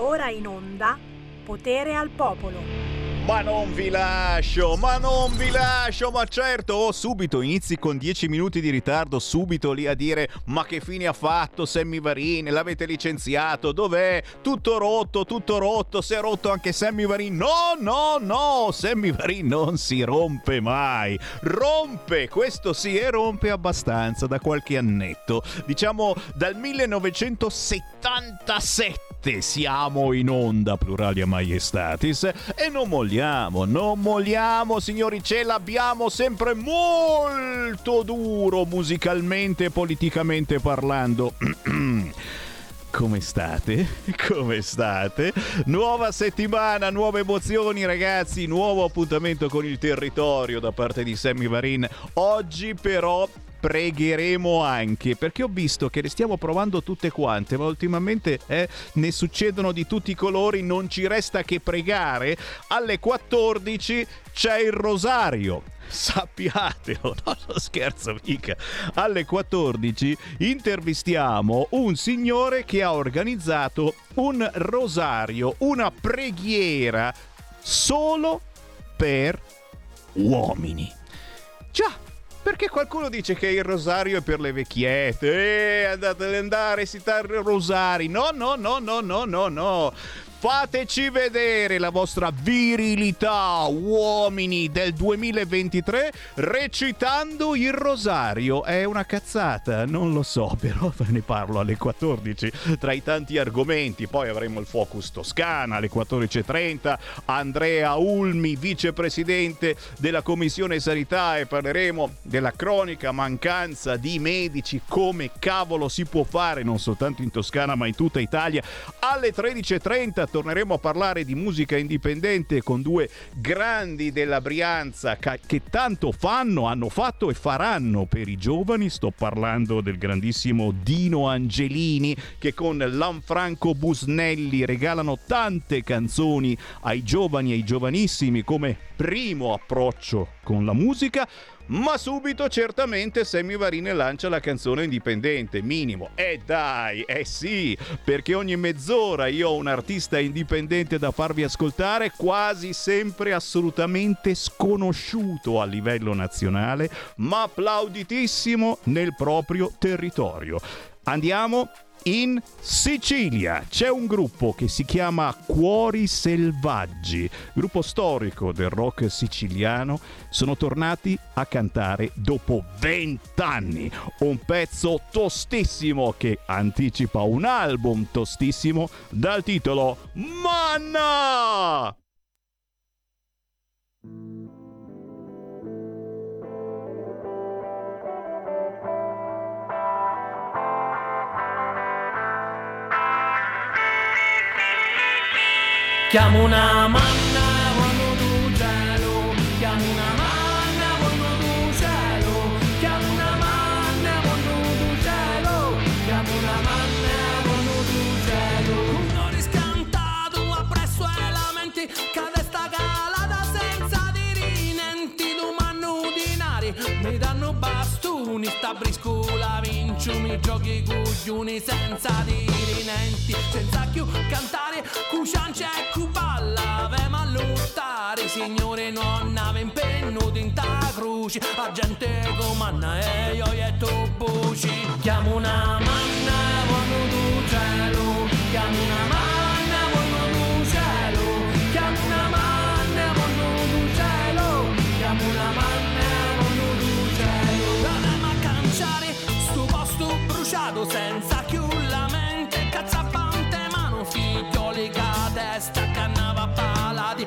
Ora in onda Potere al Popolo. Ma non vi lascio, ma non vi lascio, ma certo, oh, subito inizi con 10 minuti di ritardo, subito lì a dire ma che fine ha fatto Sammy Varin, l'avete licenziato, dov'è? Tutto rotto, tutto rotto, si è rotto anche Sammy Varin. No, no, no, Sammy Varin non si rompe mai, rompe, questo sì, e rompe abbastanza da qualche annetto, diciamo dal 1977 siamo in onda, pluralia maiestatis, e non molliamo, non molliamo, signori, ce l'abbiamo sempre molto duro musicalmente e politicamente parlando. Come state? Come state? Nuova settimana, nuove emozioni ragazzi, nuovo appuntamento con il territorio da parte di Sammy Varin. Oggi però pregheremo anche perché ho visto che le stiamo provando tutte quante ma ultimamente eh, ne succedono di tutti i colori non ci resta che pregare alle 14 c'è il rosario sappiatelo, no, scherzo mica. Alle 14 intervistiamo un signore che ha organizzato un rosario, una preghiera solo per uomini. Già, perché qualcuno dice che il rosario è per le vecchiette. Eh, andate ad andare a recitare rosari. No, no, no, no, no, no, no. Fateci vedere la vostra virilità, uomini del 2023, recitando il rosario. È una cazzata, non lo so, però ne parlo alle 14 tra i tanti argomenti. Poi avremo il Focus Toscana alle 14.30, Andrea Ulmi, vicepresidente della Commissione Sanità e parleremo della cronica mancanza di medici, come cavolo si può fare non soltanto in Toscana ma in tutta Italia. Alle 13.30 torneremo a parlare di musica indipendente con due grandi della Brianza che tanto fanno, hanno fatto e faranno per i giovani. Sto parlando del grandissimo Dino Angelini che con Lanfranco Busnelli regalano tante canzoni ai giovani e ai giovanissimi come primo approccio con la musica ma subito certamente Sammy Varine lancia la canzone indipendente, minimo. E eh dai, eh sì, perché ogni mezz'ora io ho un artista indipendente da farvi ascoltare, quasi sempre assolutamente sconosciuto a livello nazionale, ma applauditissimo nel proprio territorio. Andiamo in Sicilia c'è un gruppo che si chiama Cuori Selvaggi, gruppo storico del rock siciliano. Sono tornati a cantare dopo vent'anni. Un pezzo tostissimo che anticipa un album tostissimo dal titolo Manna! Chiamo una manna quando tu cielo, chiamo una manna quando tu cielo, chiamo una manna quando tu cielo, chiamo una manna quando tu cielo. Un ore scantato appresso ai lamenti, cade sta calata senza dirinenti, domani dinari, mi danno bastoni, sta briscola giochi coglioni senza dirinenti, senza più cantare, cuciance e cuballa, vema a lottare, signore non ave impenno tinta croce, a gente comanna e io e tu voci, chiamo una manna quando tu cielo, chiamo una manna bruciato senza più la mente, cazzapante mano, figlioli che a testa cannava palati,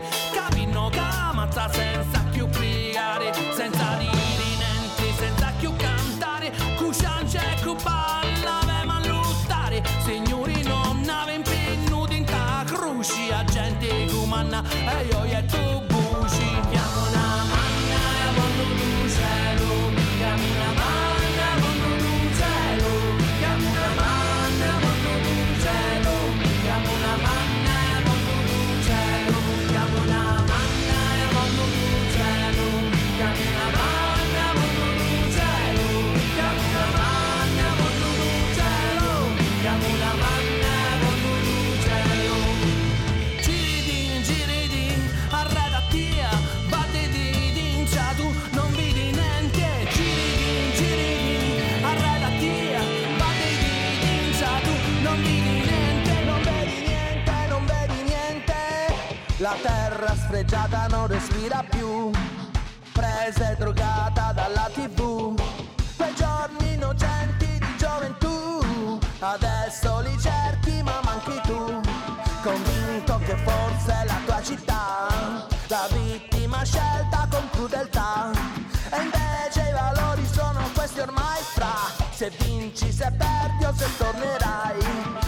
terra sfregiata non respira più, presa e drogata dalla tv. Quei giorni innocenti di gioventù, adesso li cerchi ma manchi tu. Convinto che forse la tua città, la vittima scelta con crudeltà. E invece i valori sono questi ormai fra, se vinci, se perdi o se tornerai.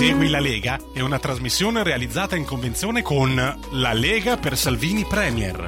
Segui la Lega è una trasmissione realizzata in convenzione con La Lega per Salvini Premier.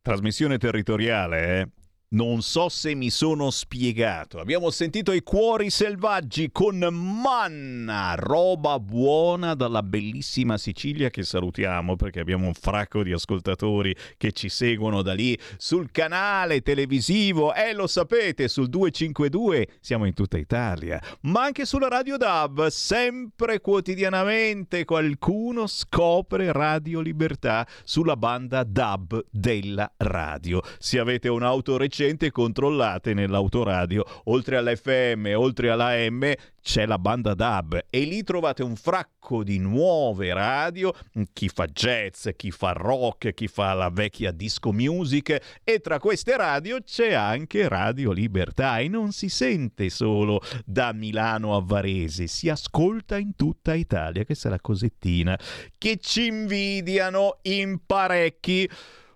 Trasmissione territoriale, eh? Non so se mi sono spiegato. Abbiamo sentito i cuori selvaggi con manna, roba buona dalla bellissima Sicilia che salutiamo perché abbiamo un fracco di ascoltatori che ci seguono da lì sul canale televisivo e lo sapete sul 252 siamo in tutta Italia, ma anche sulla Radio DAB, sempre quotidianamente qualcuno scopre Radio Libertà sulla banda DAB della radio. Se avete un'auto recente controllate nell'autoradio, oltre all'FM, oltre alla M, c'è la banda DAB e lì trovate un fracco di nuove radio, chi fa jazz, chi fa rock, chi fa la vecchia disco music. E tra queste radio c'è anche Radio Libertà. E non si sente solo da Milano a Varese, si ascolta in tutta Italia, è la cosettina che ci invidiano in parecchi.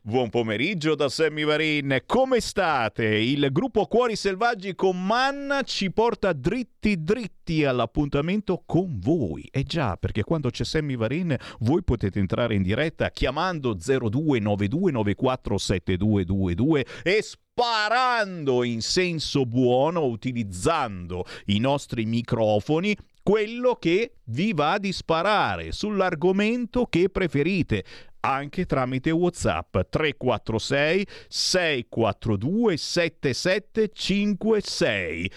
Buon pomeriggio da Sammy Varin, come state? Il gruppo Cuori Selvaggi con Manna ci porta dritti dritti all'appuntamento con voi. E già, perché quando c'è Sammy Varin voi potete entrare in diretta chiamando 0292947222 e sparando in senso buono utilizzando i nostri microfoni quello che vi va di sparare sull'argomento che preferite anche tramite WhatsApp 346 642 7756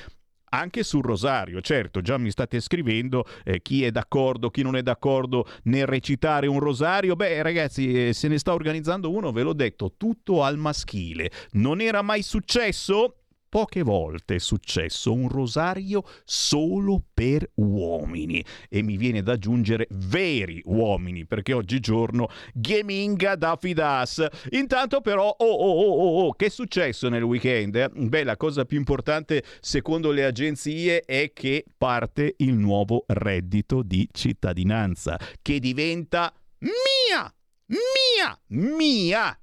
anche sul rosario, certo, già mi state scrivendo eh, chi è d'accordo, chi non è d'accordo nel recitare un rosario. Beh, ragazzi, eh, se ne sta organizzando uno, ve l'ho detto, tutto al maschile. Non era mai successo? Poche volte è successo un rosario solo per uomini e mi viene da aggiungere veri uomini perché oggigiorno gaminga da fidas. Intanto però, oh oh oh oh, oh che è successo nel weekend? eh? Beh, la cosa più importante secondo le agenzie è che parte il nuovo reddito di cittadinanza che diventa mia, mia, mia.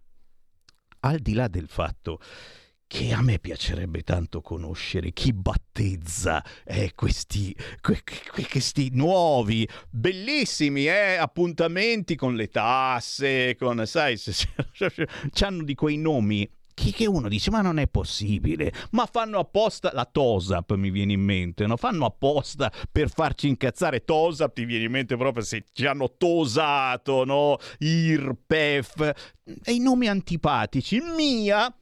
Al di là del fatto che a me piacerebbe tanto conoscere chi battezza eh, questi, que- que- questi nuovi, bellissimi eh, appuntamenti con le tasse, con, sai, hanno di quei nomi che uno dice ma non è possibile, ma fanno apposta, la TOSAP mi viene in mente, no? fanno apposta per farci incazzare, TOSAP ti viene in mente proprio se ci hanno tosato, no? IRPEF, e i nomi antipatici, mia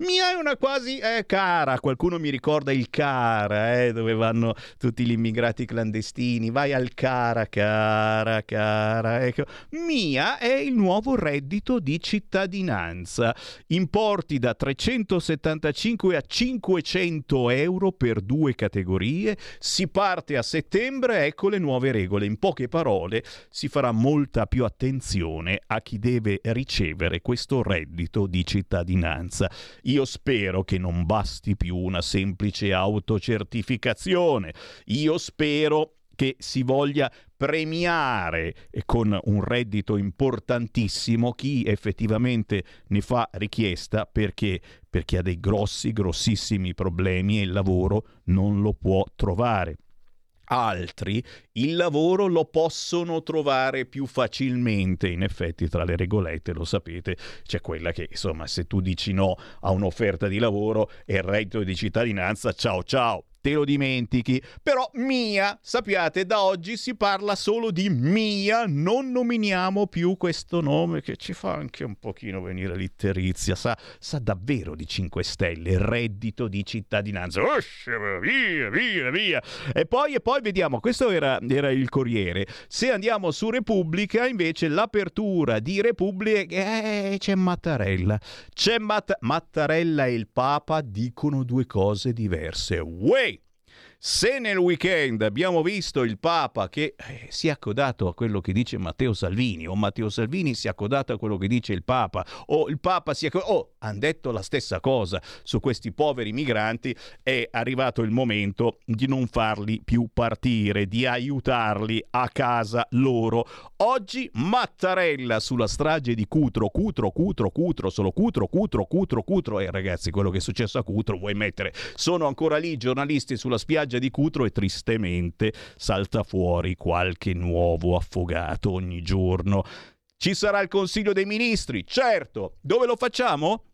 Mia è una quasi eh, cara, qualcuno mi ricorda il cara, eh, dove vanno tutti gli immigrati clandestini, vai al cara, cara, cara. Ecco. Mia è il nuovo reddito di cittadinanza, importi da 375 a 500 euro per due categorie, si parte a settembre, ecco le nuove regole. In poche parole si farà molta più attenzione a chi deve ricevere questo reddito di cittadinanza. Io spero che non basti più una semplice autocertificazione. Io spero che si voglia premiare con un reddito importantissimo chi effettivamente ne fa richiesta perché, perché ha dei grossi, grossissimi problemi e il lavoro non lo può trovare altri il lavoro lo possono trovare più facilmente. In effetti, tra le regolette, lo sapete, c'è quella che, insomma, se tu dici no a un'offerta di lavoro e il reddito di cittadinanza, ciao ciao, te lo dimentichi. Però Mia, sappiate, da oggi si parla solo di Mia, non nominiamo più questo nome che ci fa anche un pochino venire l'itterizia, sa, sa davvero di 5 Stelle, reddito di cittadinanza. Ush, via, via, via. E poi, e poi vediamo, questo era, era il Corriere. Se andiamo su Repubblica, invece, l'apertura di Repubblica, eh, c'è Mattarella. C'è Matt- Mattarella e il Papa dicono due cose diverse. Uè! Se nel weekend abbiamo visto il Papa che eh, si è accodato a quello che dice Matteo Salvini, o Matteo Salvini si è accodato a quello che dice il Papa, o il Papa si è accodato, oh, hanno detto la stessa cosa su questi poveri migranti, è arrivato il momento di non farli più partire, di aiutarli a casa loro. Oggi Mattarella sulla strage di Cutro, Cutro, Cutro, Cutro, solo Cutro, Cutro, Cutro, Cutro, e ragazzi quello che è successo a Cutro vuoi mettere, sono ancora lì giornalisti sulla spiaggia di Cutro e tristemente salta fuori qualche nuovo affogato ogni giorno. Ci sarà il Consiglio dei Ministri, certo. Dove lo facciamo?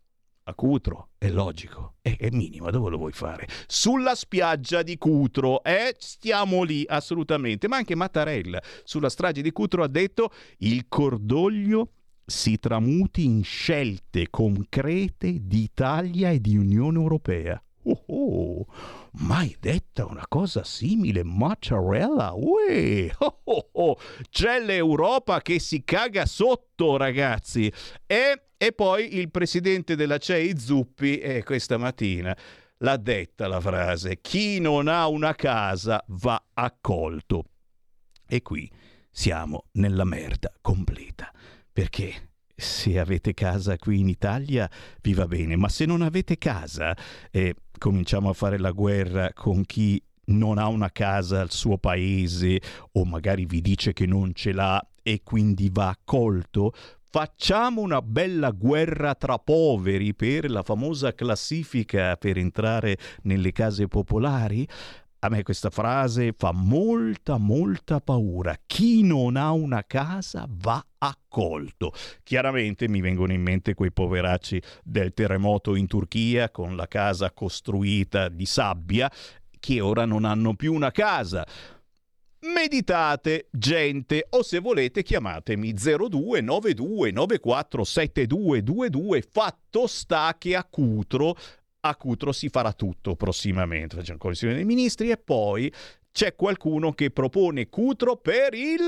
A Cutro, è logico, è, è minimo, dove lo vuoi fare? Sulla spiaggia di Cutro, eh? Stiamo lì, assolutamente. Ma anche Mattarella, sulla strage di Cutro, ha detto il cordoglio si tramuti in scelte concrete di Italia e di Unione Europea. Oh, oh, mai detta una cosa simile, Mattarella? Uè, oh, oh, oh. C'è l'Europa che si caga sotto, ragazzi. E, e poi il presidente della CEI Zuppi, eh, questa mattina, l'ha detta la frase: chi non ha una casa va accolto. E qui siamo nella merda completa. Perché se avete casa qui in Italia vi va bene, ma se non avete casa eh, cominciamo a fare la guerra con chi non ha una casa al suo paese o magari vi dice che non ce l'ha e quindi va accolto, facciamo una bella guerra tra poveri per la famosa classifica per entrare nelle case popolari? A me questa frase fa molta, molta paura. Chi non ha una casa va accolto. Chiaramente mi vengono in mente quei poveracci del terremoto in Turchia con la casa costruita di sabbia che ora non hanno più una casa. Meditate, gente, o se volete chiamatemi 0292 947222. Fatto sta che a Cutro a Cutro si farà tutto prossimamente, facciamo il Consiglio dei Ministri e poi c'è qualcuno che propone Cutro per il...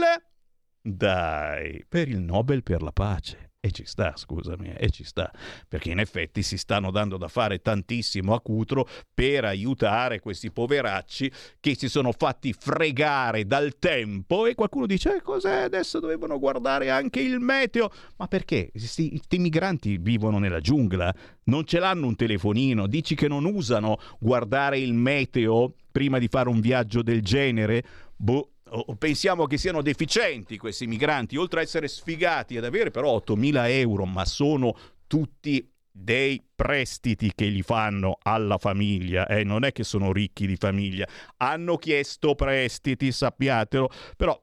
Dai, per il Nobel per la pace. E ci sta, scusami, e ci sta, perché in effetti si stanno dando da fare tantissimo a Cutro per aiutare questi poveracci che si sono fatti fregare dal tempo e qualcuno dice eh, cos'è? Adesso dovevano guardare anche il meteo, ma perché? Questi migranti vivono nella giungla, non ce l'hanno un telefonino, dici che non usano guardare il meteo prima di fare un viaggio del genere? Boh, o pensiamo che siano deficienti questi migranti, oltre a essere sfigati ad avere però 8.000 euro, ma sono tutti dei prestiti che gli fanno alla famiglia, eh? non è che sono ricchi di famiglia, hanno chiesto prestiti, sappiatelo, però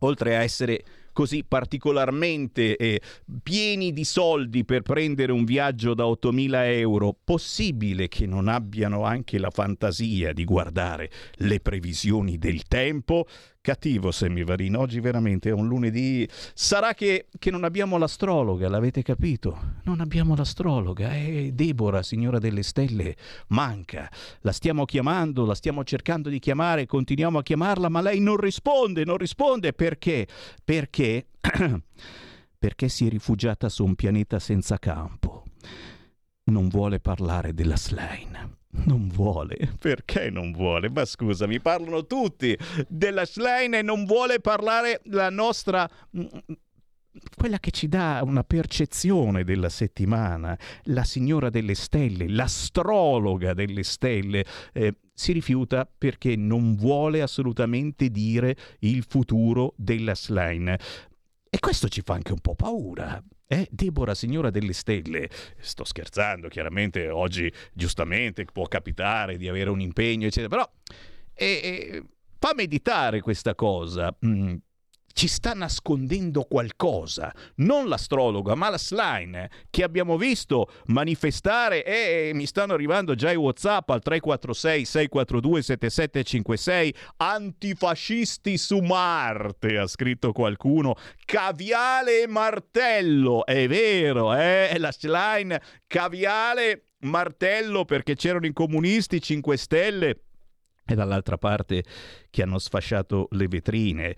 oltre a essere così particolarmente eh, pieni di soldi per prendere un viaggio da 8.000 euro, possibile che non abbiano anche la fantasia di guardare le previsioni del tempo? Cattivo Semivarin, oggi veramente è un lunedì. Sarà che, che non abbiamo l'astrologa, l'avete capito? Non abbiamo l'astrologa. E Deborah, signora delle stelle, manca. La stiamo chiamando, la stiamo cercando di chiamare, continuiamo a chiamarla, ma lei non risponde, non risponde. Perché? Perché? perché si è rifugiata su un pianeta senza campo. Non vuole parlare della Slane. Non vuole. Perché non vuole? Ma scusami, parlano tutti della Slane e non vuole parlare la nostra mm, quella che ci dà una percezione della settimana, la signora delle stelle, l'astrologa delle stelle, eh, si rifiuta perché non vuole assolutamente dire il futuro della Slane. E questo ci fa anche un po' paura. Eh, Deborah, signora delle stelle. Sto scherzando, chiaramente oggi giustamente può capitare di avere un impegno, eccetera, però eh, eh, fa meditare questa cosa. Mm, ci sta nascondendo qualcosa, non l'astrologa, ma la slime che abbiamo visto manifestare e mi stanno arrivando già i WhatsApp al 346 642 7756 antifascisti su Marte, ha scritto qualcuno, caviale e martello, è vero, eh? la slime caviale martello perché c'erano i comunisti 5 stelle e dall'altra parte che hanno sfasciato le vetrine.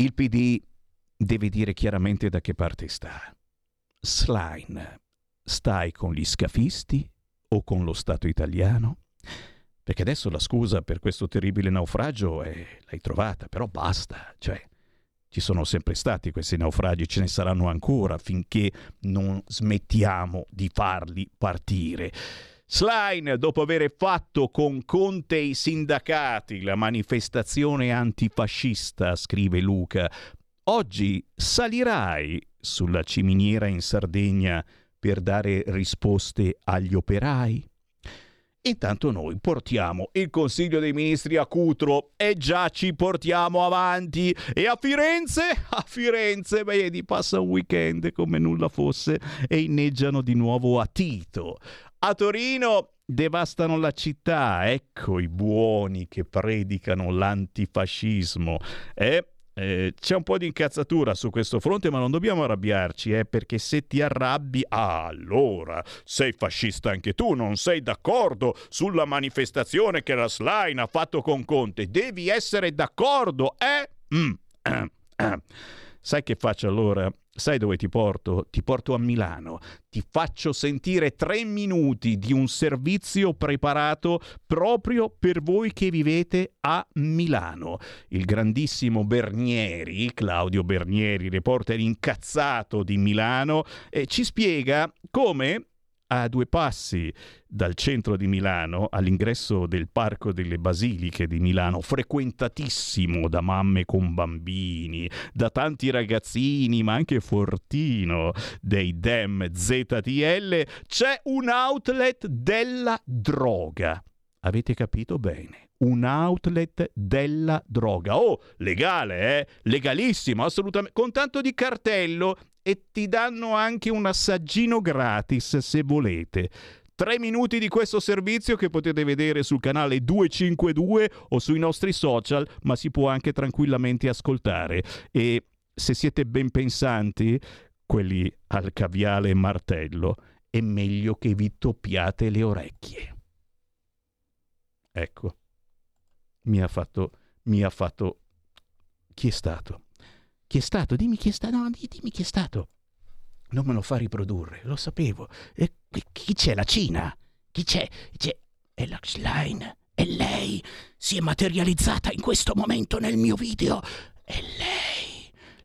Il PD deve dire chiaramente da che parte sta. Slime, stai con gli scafisti o con lo Stato italiano? Perché adesso la scusa per questo terribile naufragio è, l'hai trovata, però basta, cioè ci sono sempre stati questi naufragi, ce ne saranno ancora finché non smettiamo di farli partire. Slime, dopo aver fatto con Conte i sindacati la manifestazione antifascista, scrive Luca, oggi salirai sulla ciminiera in Sardegna per dare risposte agli operai? Intanto noi portiamo il Consiglio dei Ministri a Cutro e già ci portiamo avanti. E a Firenze, a Firenze, vedi, passa un weekend come nulla fosse e inneggiano di nuovo a Tito. A Torino devastano la città, ecco i buoni che predicano l'antifascismo. E eh, c'è un po' di incazzatura su questo fronte, ma non dobbiamo arrabbiarci, eh, perché se ti arrabbi, ah, allora sei fascista anche tu, non sei d'accordo sulla manifestazione che la Slime ha fatto con Conte. Devi essere d'accordo, eh? Mm, eh, eh. Sai che faccio allora? Sai dove ti porto? Ti porto a Milano. Ti faccio sentire tre minuti di un servizio preparato proprio per voi che vivete a Milano. Il grandissimo Bernieri, Claudio Bernieri, reporter incazzato di Milano, eh, ci spiega come a due passi dal centro di Milano, all'ingresso del Parco delle Basiliche di Milano, frequentatissimo da mamme con bambini, da tanti ragazzini, ma anche fortino dei DEM ZTL, c'è un outlet della droga. Avete capito bene? un outlet della droga. Oh, legale, eh? Legalissimo, assolutamente. Con tanto di cartello e ti danno anche un assaggino gratis se volete. Tre minuti di questo servizio che potete vedere sul canale 252 o sui nostri social, ma si può anche tranquillamente ascoltare. E se siete ben pensanti, quelli al caviale e martello, è meglio che vi toppiate le orecchie. Ecco, mi ha fatto, mi ha fatto... Chi è stato? Chi è stato? Dimmi chi è stato. No, dimmi chi è stato. Non me lo fa riprodurre, lo sapevo. E chi c'è? La Cina? Chi c'è? C'è Elax Line. E lei si è materializzata in questo momento nel mio video. E lei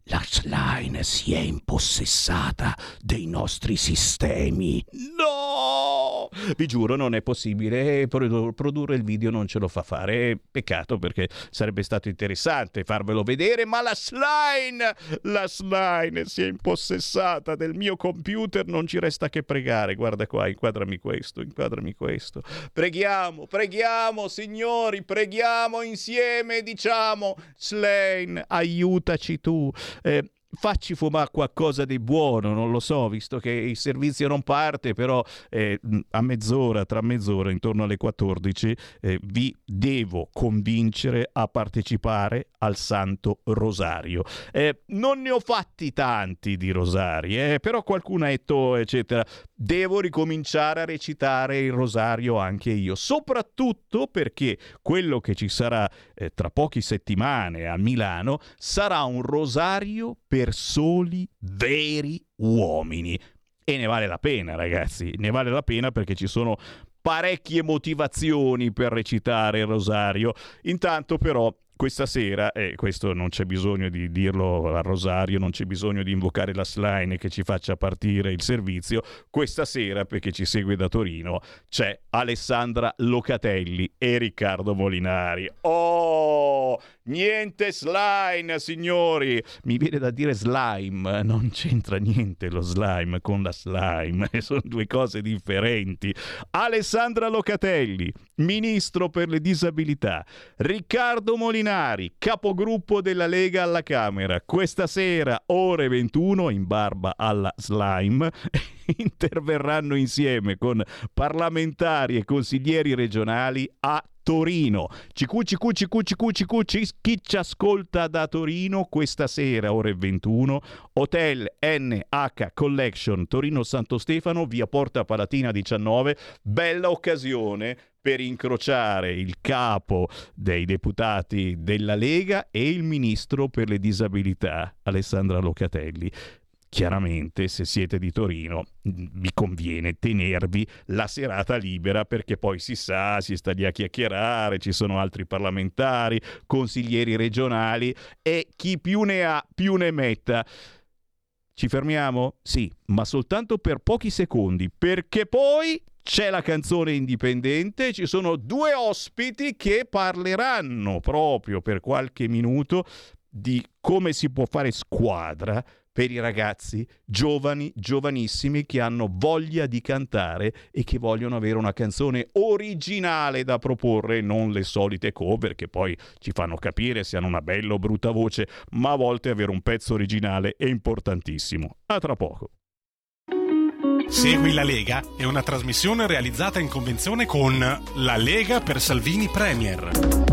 L'Archline si è impossessata dei nostri sistemi. No! Vi giuro, non è possibile. Produrre il video non ce lo fa fare. Peccato perché sarebbe stato interessante farvelo vedere, ma la Slime, la Slime si è impossessata del mio computer. Non ci resta che pregare. Guarda qua, inquadrami questo, inquadrami questo. Preghiamo, preghiamo, signori, preghiamo insieme, diciamo, Slane, aiutaci tu. Eh, facci fumare qualcosa di buono, non lo so, visto che il servizio non parte, però eh, a mezz'ora, tra mezz'ora, intorno alle 14, eh, vi devo convincere a partecipare al Santo Rosario. Eh, non ne ho fatti tanti di rosari, eh, però qualcuno ha detto, eccetera. Devo ricominciare a recitare il rosario anche io, soprattutto perché quello che ci sarà eh, tra poche settimane a Milano sarà un rosario per soli veri uomini. E ne vale la pena, ragazzi, ne vale la pena perché ci sono parecchie motivazioni per recitare il rosario. Intanto però questa sera, e questo non c'è bisogno di dirlo al Rosario, non c'è bisogno di invocare la slime che ci faccia partire il servizio, questa sera, perché ci segue da Torino, c'è Alessandra Locatelli e Riccardo Molinari. Oh, niente slime, signori! Mi viene da dire slime, non c'entra niente lo slime con la slime, sono due cose differenti. Alessandra Locatelli, ministro per le disabilità, Riccardo Molinari, capogruppo della Lega alla Camera. Questa sera, ore 21, in barba alla slime, interverranno insieme con parlamentari e consiglieri regionali a Torino. CQ, CQ, CQ, CQ, CQ, chi ci ascolta da Torino questa sera, ore 21, Hotel NH Collection Torino Santo Stefano, via Porta Palatina 19, bella occasione per incrociare il capo dei deputati della Lega e il ministro per le disabilità, Alessandra Locatelli. Chiaramente, se siete di Torino, vi conviene tenervi la serata libera perché poi si sa, si sta lì a chiacchierare, ci sono altri parlamentari, consiglieri regionali e chi più ne ha più ne metta. Ci fermiamo? Sì, ma soltanto per pochi secondi, perché poi c'è la canzone indipendente, ci sono due ospiti che parleranno proprio per qualche minuto di come si può fare squadra per i ragazzi giovani, giovanissimi che hanno voglia di cantare e che vogliono avere una canzone originale da proporre, non le solite cover che poi ci fanno capire se hanno una bella o brutta voce, ma a volte avere un pezzo originale è importantissimo. A tra poco. Segui la Lega è una trasmissione realizzata in convenzione con La Lega per Salvini Premier.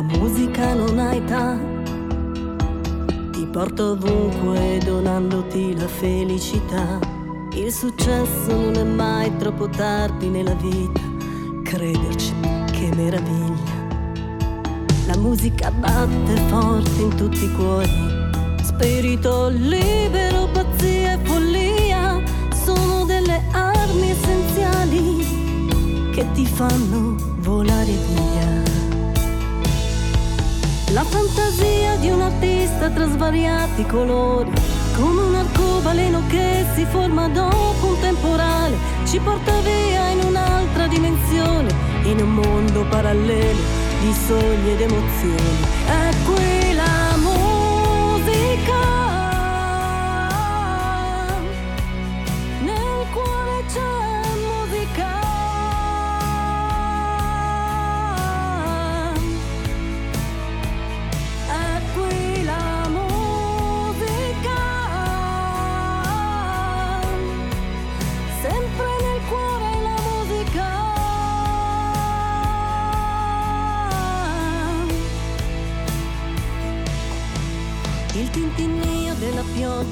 La musica non ha età, ti porta ovunque donandoti la felicità. Il successo non è mai troppo tardi nella vita, crederci, che meraviglia. La musica batte forte in tutti i cuori, spirito libero, pazzia e follia, sono delle armi essenziali che ti fanno volare via. La fantasia di un artista tra svariati colori, come un arcobaleno che si forma dopo un temporale, ci porta via in un'altra dimensione, in un mondo parallelo di sogni ed emozioni. È qui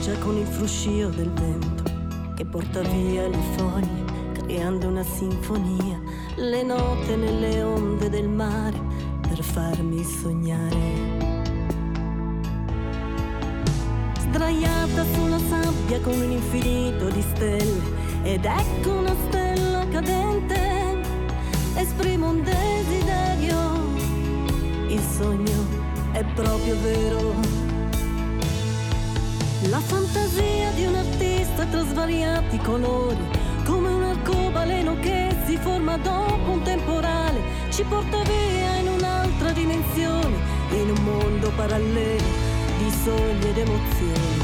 pioggia con il fruscio del vento che porta via le foglie creando una sinfonia, le note nelle onde del mare per farmi sognare. sdraiata sulla sabbia con un infinito di stelle ed ecco una stella cadente, esprimo un desiderio, il sogno è proprio vero. La fantasia di un artista tra svariati colori, come un arcobaleno che si forma dopo un temporale, ci porta via in un'altra dimensione, in un mondo parallelo di sogni ed emozioni.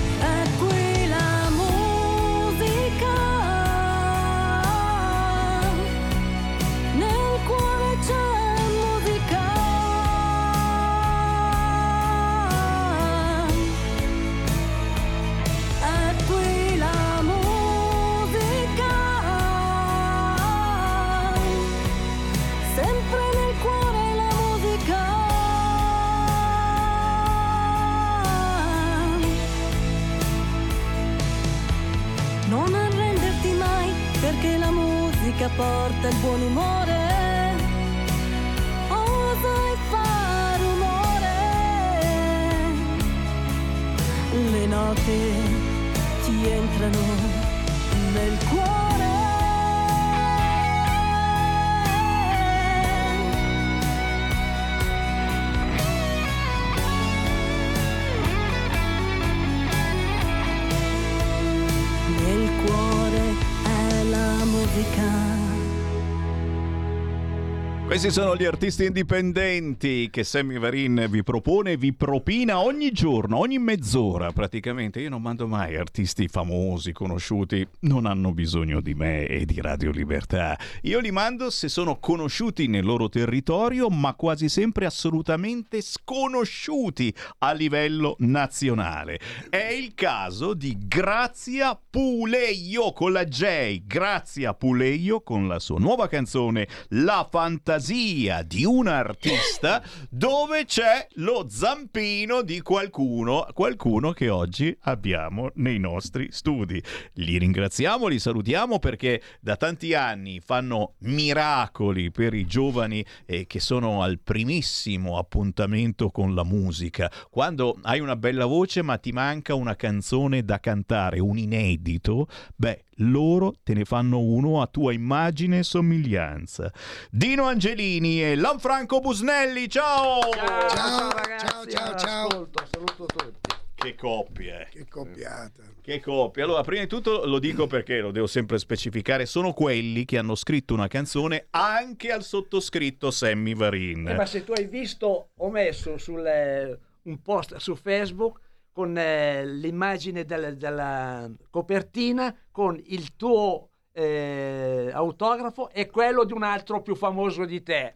Questi sono gli artisti indipendenti che Sammy Varin vi propone vi propina ogni giorno, ogni mezz'ora praticamente. Io non mando mai artisti famosi, conosciuti, non hanno bisogno di me e di Radio Libertà. Io li mando se sono conosciuti nel loro territorio, ma quasi sempre assolutamente sconosciuti a livello nazionale. È il caso di Grazia Puleio con la J. Grazia Puleio con la sua nuova canzone La fantasia di un artista dove c'è lo zampino di qualcuno, qualcuno che oggi abbiamo nei nostri studi. Li ringraziamo, li salutiamo perché da tanti anni fanno miracoli per i giovani eh, che sono al primissimo appuntamento con la musica. Quando hai una bella voce ma ti manca una canzone da cantare, un inedito, beh, loro te ne fanno uno a tua immagine e somiglianza. Dino Angelini e Lanfranco Busnelli, ciao! Ciao, ragazzi, ciao, ciao, ciao. ascolto, saluto tutti. Che coppie! Che coppiata. Che coppia. Allora, prima di tutto lo dico perché lo devo sempre specificare, sono quelli che hanno scritto una canzone anche al sottoscritto Sammy Varin. Eh, ma se tu hai visto, ho messo sul, eh, un post su Facebook con eh, l'immagine del- della copertina con il tuo eh, autografo e quello di un altro più famoso di te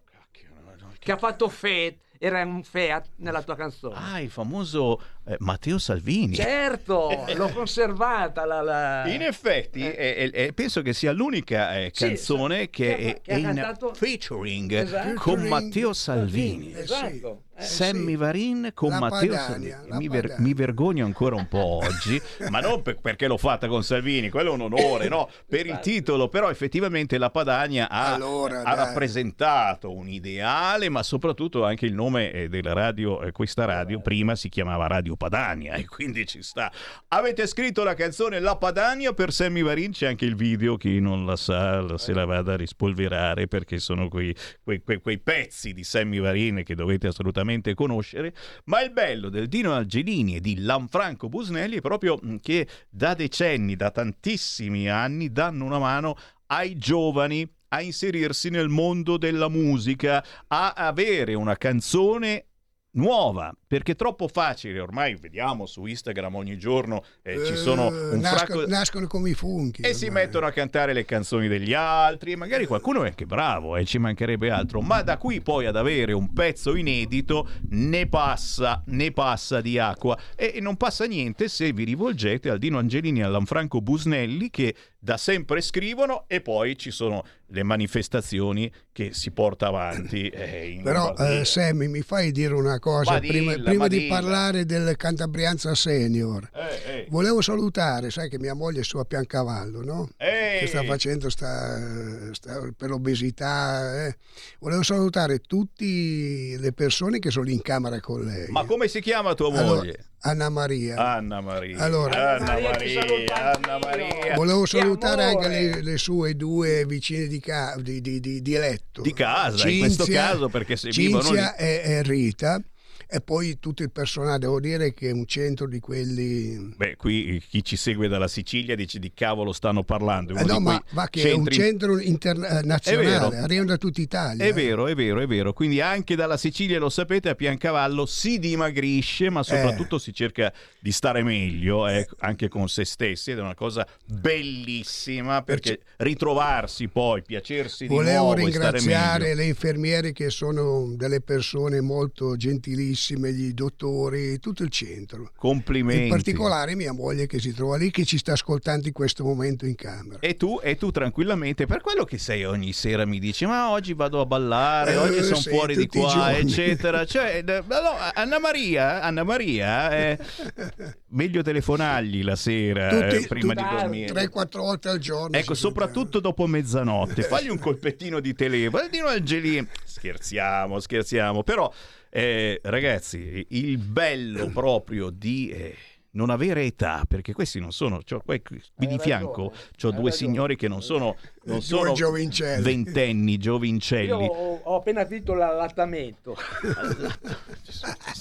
che ha fatto Fiat, era un Fiat nella tua canzone. Ah, il famoso eh, Matteo Salvini. Certo, l'ho conservata la, la- In effetti, Eh. è- è- è- penso che sia l'unica eh, canzone sì, che, che ha- è, che è in cantato- featuring Esatto. con Matteo Salvini. Eh, Esatto. eh. Sammy sì. Varin con La Matteo Padania, Salvini. Mi, ver- mi vergogno ancora un po' oggi, ma non per- perché l'ho fatta con Salvini, quello è un onore, no? Per il titolo, però effettivamente la Padania ha, Allora, ha rappresentato un ideale, ma soprattutto anche il nome eh, della radio, eh, questa radio prima si chiamava Radio Padania e quindi ci sta. Avete scritto la canzone La Padania per Sammy Varin, c'è anche il video, chi non la sa se la vada a rispolverare perché sono quei, quei- quei- quei pezzi di Sammy Varin che dovete assolutamente conoscere. Ma il bello del Dino Angelini e di Lanfranco Busnelli è proprio mm, che da decenni, da tantissimi anni, danno una mano ai giovani a inserirsi nel mondo della musica, a avere una canzone nuova, perché è troppo facile, ormai vediamo su Instagram ogni giorno eh, ci sono Eh, un nascono, fracco nascono come i funghi. e si ormai. mettono a cantare le canzoni degli altri, e magari qualcuno è anche bravo, e ci mancherebbe altro, ma da qui poi ad avere un pezzo inedito ne passa, ne passa di acqua e e non passa niente se vi rivolgete al Dino Angelini e all'Anfranco Busnelli che da sempre scrivono e poi ci sono le manifestazioni che si porta avanti. eh, Però eh, Sammy mi fai dire una cosa Ma prima, prima ma di parlare del Cantabrianza Senior. Eh, eh. Volevo salutare, sai che mia moglie è su a Piancavallo, no? Che sta facendo sta, sta- per l'obesità. eh. Volevo salutare tutte le persone che sono in camera con lei. Ma come si chiama tua Allora, moglie? Anna Maria. Anna Maria. Allora- Anna Maria, Anna. Maria. Volevo salutare anche le, le sue due vicine di, ca- di, di- di- di letto. Di casa, in questo caso, perché se vivono Cinzia lì- e, e Rita. E poi tutto il personale, devo dire che è un centro di quelli... Beh, qui chi ci segue dalla Sicilia dice di cavolo stanno parlando. Eh no, ma va che è un centri- centro internazionale, vero. arrivano da tutta Italia. È eh. vero, è vero, è vero. Quindi anche dalla Sicilia, lo sapete, a Piancavallo si dimagrisce, ma soprattutto Eh. si cerca di stare meglio, eh, anche con se stessi, ed è una cosa bellissima, perché ritrovarsi poi, piacersi di Volevo nuovo stare ringraziare le infermiere che sono delle persone molto gentilissime, gli dottori, tutto il centro. Complimenti. In particolare mia moglie che si trova lì, che ci sta ascoltando in questo momento in camera. E tu, e tu tranquillamente, per quello che sei ogni sera mi dici, ma oggi vado a ballare, Eh, oggi sono fuori di qua, eccetera. Cioè, eh, no, Anna Maria, Anna Maria, eh, meglio telefonargli la sera eh, Tutti- prima tutti- di dormire. 3-4 volte al giorno. Ecco, soprattutto dopo mezzanotte, fagli un colpettino di telefono, dillo Angelino, scherziamo, scherziamo, però eh, ragazzi, il bello proprio di eh, non avere età, perché questi non sono, c'ho qui, qui di fianco ragione, c'ho hai due ragione. signori che non sono, non sono giovincelli. ventenni, Io giovincelli. ho, ho appena finito l'allattamento.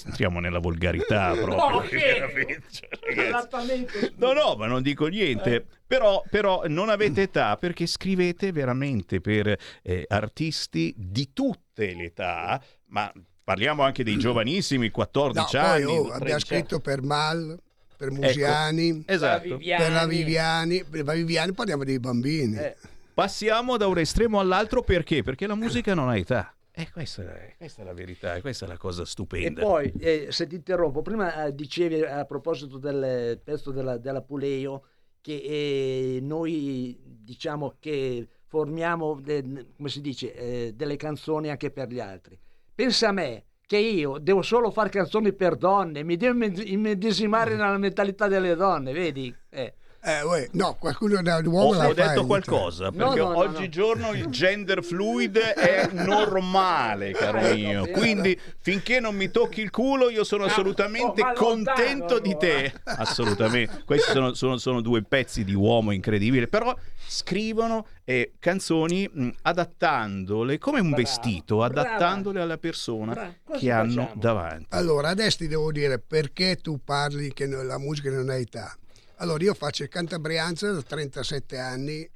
Entriamo nella volgarità proprio. No, che- cioè. No, no, ma non dico niente. Però, però non avete età perché scrivete veramente per eh, artisti di tutte le età, ma parliamo anche dei giovanissimi, 14 No, poi anni. oh, 13 abbiamo scritto per Mal, per Musiani, Esatto. per la Viviani, per la Viviani parliamo dei bambini. Eh. Passiamo da un estremo all'altro perché? Perché la musica non ha età. E questa, è- questa è la verità, e questa è la cosa E stupenda. poi, eh, se ti interrompo, prima eh, dicevi a proposito del pezzo della, della Puleo che eh, noi diciamo che formiamo, de- come si dice, eh, delle canzoni anche per gli altri. Pensa a me che io devo solo fare canzoni per donne, mi devo imme- immedesimare nella mentalità delle donne, vedi? Eh. Eh, uè, no, qualcuno da Ho, uomo ho fa detto qualcosa No, perché no, no, oggigiorno il gender fluid è normale, caro Ecco, mio. Quindi finché non mi tocchi il culo, io sono assolutamente oh, ma lontano, contento di te. Assolutamente. Questi sono, sono- sono due pezzi di uomo incredibili, però scrivono eh, canzoni mh, adattandole come un Brava, vestito, brava. adattandole alla persona Brava, che hanno facciamo. davanti. Allora, adesso ti devo dire perché tu parli che no- la musica non ha età. Allora, io faccio il cantabrianza da 37 anni,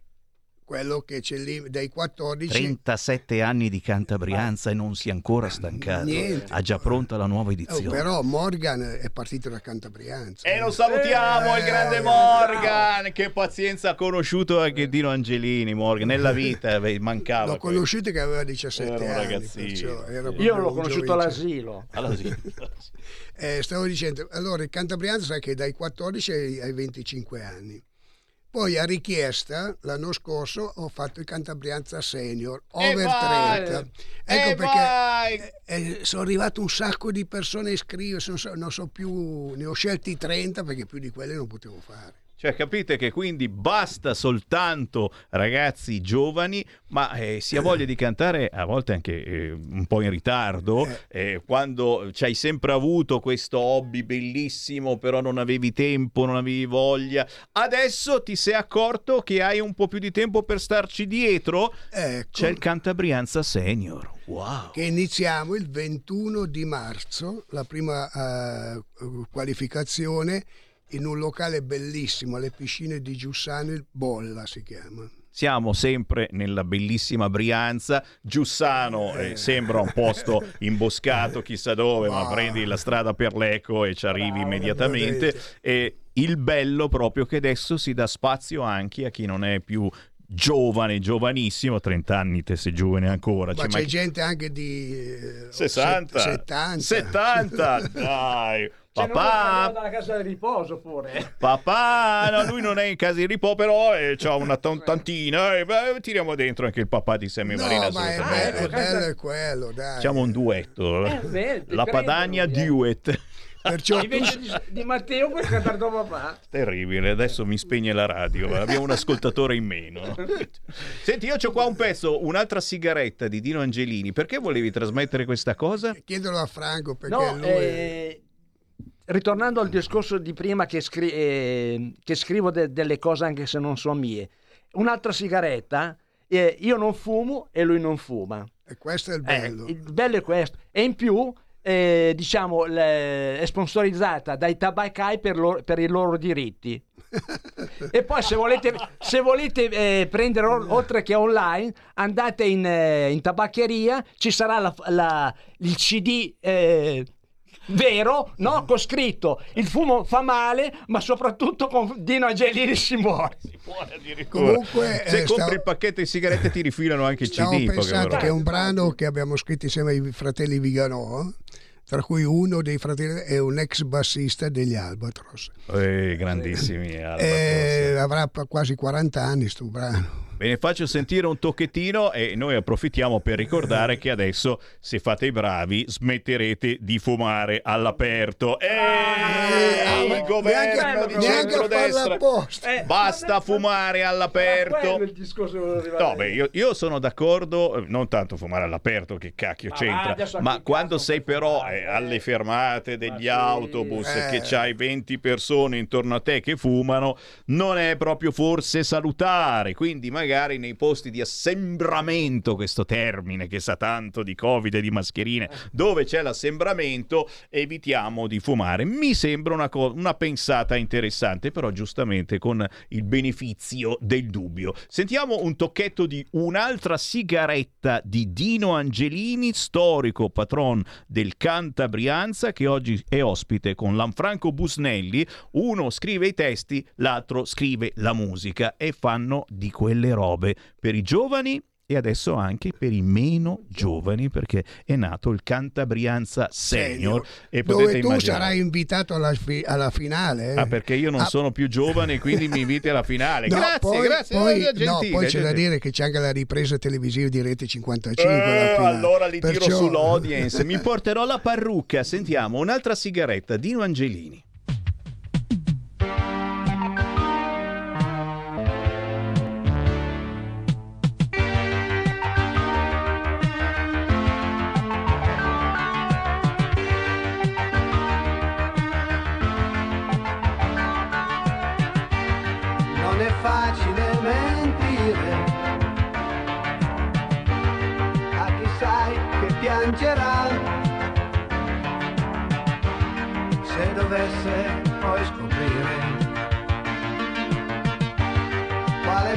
quello che c'è lì dai 14. 37 anni di cantabrianza e non si è ancora stancato. Niente. Ha già pronta la nuova Oh, edizione. però Morgan è partito da cantabrianza. E lo salutiamo, Eh, il grande eh, Morgan. Che pazienza ha conosciuto anche Dino Angelini. Morgan nella vita beh, mancava. L'ho conosciuto che aveva 17 Era un anni. Io l'ho conosciuto all'asilo. Sì. Eh, stavo dicendo, allora il cantabrianza sai che dai 14 ai, ai 25 anni. Poi a richiesta, l'anno scorso, ho fatto il cantabrianza senior, over vai! 30. E Ecco perché vai! eh, eh, sono arrivato un sacco di persone a iscriversi, non so, non so più, ne ho scelti 30 perché più di quelle non potevo fare. Cioè, capite che quindi basta soltanto ragazzi giovani, ma eh, si ha voglia di cantare a volte anche eh, un po' in ritardo, eh, quando ci hai sempre avuto questo hobby bellissimo, però non avevi tempo, non avevi voglia. Adesso ti sei accorto che hai un po' più di tempo per starci dietro? Ecco, C'è il Cantabrianza Senior. Wow! che iniziamo il 21 di marzo, la prima eh, qualificazione, in un locale bellissimo alle piscine di Giussano, il Bolla si chiama. Siamo sempre nella bellissima Brianza. Giussano eh, sembra un posto imboscato, chissà dove, ma Ma- prendi la strada per l'eco e ci arrivi Bravo, immediatamente. vedete. E il bello proprio che adesso si dà spazio anche a chi non è più giovane, giovanissimo, 30 anni te sei giovane ancora. Ma ci c'è manca- gente anche di eh, 60, set- 70. 70, dai. No, Papà, dalla casa di riposo pure. Papà, no, lui non è in casa di riposo, però eh, c'ha una tantantina. E beh, tiriamo dentro anche il papà di Sammy No, Marina. ma è, bello, è bello è quello, dai. Facciamo un duetto. Eh, beh, La Padania lui, eh. duet. Perciò Invece di, di Matteo puoi cantare tuo papà. Terribile, adesso mi spegne la radio, abbiamo un ascoltatore in meno. Senti, io ho qua un pezzo, un'altra sigaretta di Dino Angelini. Perché volevi trasmettere questa cosa? chiedelo a Franco perché No, lui eh, ritornando al discorso di prima che, scri- eh, che scrivo de- delle cose anche se non sono mie, un'altra sigaretta, eh, io non fumo e lui non fuma. E questo è il Eh, bello. il bello è questo. E in più, eh, diciamo, le- è sponsorizzata dai tabaccai per, loro- per i loro diritti. e poi se volete, se volete eh, prendere o- oltre che online, andate in, eh, in tabaccheria, ci sarà la- la- il CD eh, vero, no? Con scritto il fumo fa male, ma soprattutto con Dino Angelini si muore. Comunque, se eh, compri stavo- il pacchetto di sigarette ti rifilano anche il Stavo CD. poche pensando che è un brano che abbiamo scritto insieme ai fratelli Viganò, tra cui uno dei fratelli è un ex bassista degli Albatros. Eh, grandissimi. Albatros. Eh, avrà quasi 40 anni sto brano. Ve ne faccio sentire un tocchettino e noi approfittiamo per ricordare che adesso, se fate i bravi, smetterete di fumare all'aperto. Eh, il governo di centrodestra. Eh, Basta fumare all'aperto. No, beh, io, io sono d'accordo, eh, non tanto fumare all'aperto, che cacchio Ma c'entra, ma quando sei però eh, alle eh. fermate degli Ma sì. autobus Eh. che c'hai 20 persone intorno a te che fumano, non è proprio forse salutare, quindi magari nei posti di assembramento, questo termine che sa tanto di Covid e di mascherine, dove c'è l'assembramento, evitiamo di fumare. Mi sembra una, co- una pensata interessante, però giustamente con il beneficio del dubbio. Sentiamo un tocchetto di un'altra sigaretta di Dino Angelini, storico patron del Cantabrianza, che oggi è ospite con Lanfranco Busnelli. Uno scrive i testi, l'altro scrive la musica e fanno di quelle robe per i giovani e adesso anche per i meno giovani perché è nato il Cantabrianza Senior e potete dove tu immaginare sarai invitato alla, fi- alla finale. eh. Ah, perché io non Ah, sono più giovane, quindi mi inviti alla finale. no, grazie, poi, grazie. poi- no, poi c'è da dire che c'è anche la ripresa televisiva di Rete 55. alla Eh, allora li tiro Perciò- sull'audience. Mi porterò la parrucca. Sentiamo un'altra sigaretta. Dino Angelini.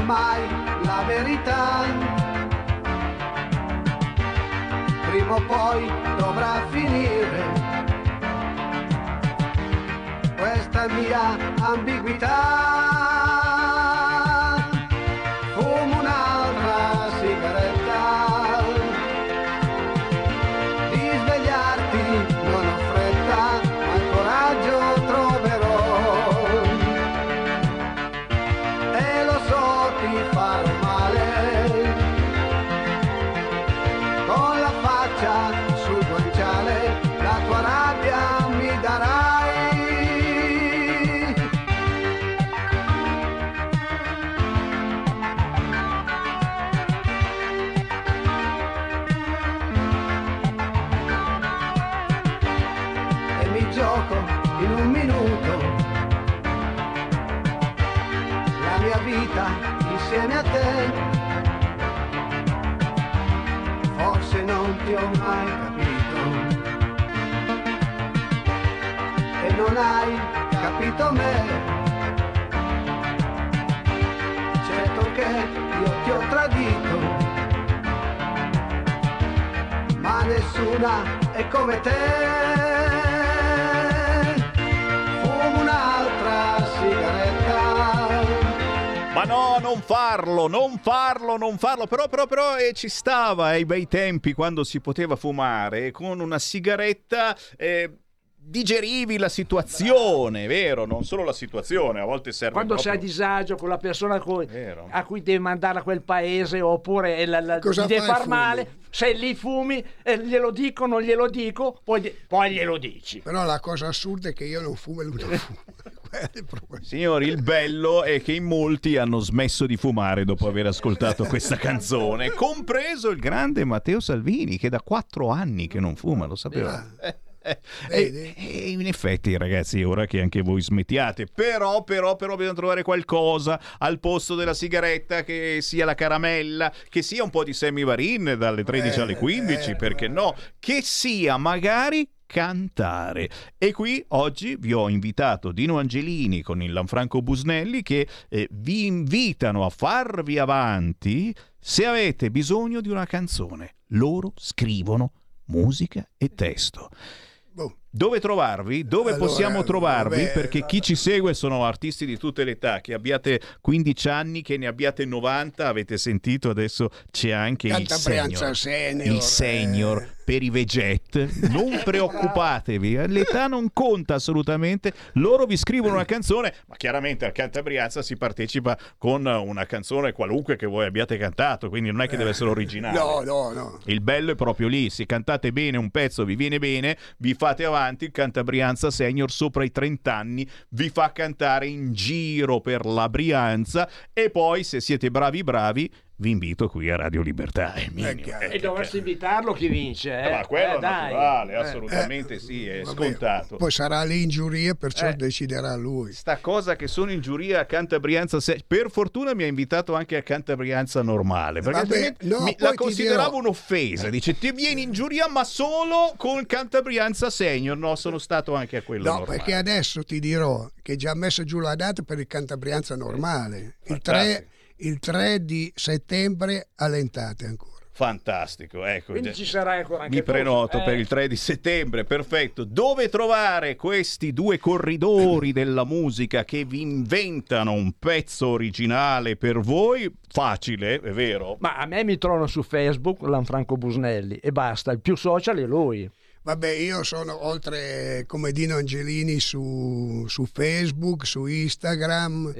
Mai la verità. Prima o poi dovrà finire questa mia ambiguità. Non ti ho mai capito e non hai capito me. Certo che io ti ho tradito, ma nessuna è come te. No, non farlo, non farlo, non farlo. Però, però, però eh, ci stava ai bei tempi quando si poteva fumare con una sigaretta. eh, digerivi la situazione, vero? Non solo la situazione, a volte serve Quando sei a proprio... disagio con la persona a cui, a cui devi mandare a quel paese oppure la, la, Cosa devi far fumi? male, sei lì fumi, eh, glielo dico, non glielo dico, poi, poi glielo dici. Però la cosa assurda è che io non fumo e lui non fuma. Signori, il bello è che in molti hanno smesso di fumare dopo aver ascoltato questa canzone, compreso il grande Matteo Salvini, che da quattro anni che non fuma, lo sapeva. Eh, e, e in effetti, ragazzi, ora che anche voi smettiate. Però, però, però, bisogna trovare qualcosa al posto della sigaretta che sia la caramella, che sia un po' di semivarin dalle 13 alle 15, perché no? Che sia magari cantare. E qui oggi vi ho invitato Dino Angelini con il Lanfranco Busnelli che eh, vi invitano a farvi avanti se avete bisogno di una canzone. Loro scrivono musica e testo. Boom. Dove trovarvi? Dove Allora, possiamo trovarvi? vabbè, Perché chi ci segue sono artisti di tutte le età, che abbiate 15 anni, che ne abbiate 90, avete sentito, adesso c'è anche il senior. senior, Il senior per i veget. Non preoccupatevi, eh, l'età non conta assolutamente. Loro vi scrivono una canzone, ma chiaramente al Canta Brianza si partecipa con una canzone qualunque che voi abbiate cantato, quindi non è che deve essere originale. No, no, no. Il bello è proprio lì, se cantate bene un pezzo, vi viene bene, vi fate avanti, il Cantabrianza Senior sopra i 30 anni vi fa cantare in giro per la Brianza e poi se siete bravi bravi vi invito qui a Radio Libertà. È minimo. E dovresti invitarlo chi vince, eh? Ma quello Eh, è dai. naturale, Eh. assolutamente sì, è Vabbè, scontato. Poi sarà lì in giuria, perciò Eh. deciderà lui. Sta cosa che sono in giuria a Cantabrianza Se- per fortuna mi ha invitato anche a Cantabrianza normale perché Vabbè, no, mi- la consideravo dirò- un'offesa dice ti vieni in giuria ma solo con Cantabrianza Senior no sono stato anche a quello No, normale perché adesso ti dirò che già messo giù la data per il Cantabrianza normale. Il 3, Fantastico. Il 3 di settembre allentate ancora. fantastico ecco Quindi ci sarai ancora anche mi tu, prenoto eh. per il 3 di settembre, perfetto. Dove trovare questi due corridori della musica che vi inventano un pezzo originale per voi? Facile, è vero? Ma a me mi trovano su Facebook Lanfranco Busnelli e basta, il più social è lui. Vabbè, io sono oltre come Dino Angelini su, su Facebook, su Instagram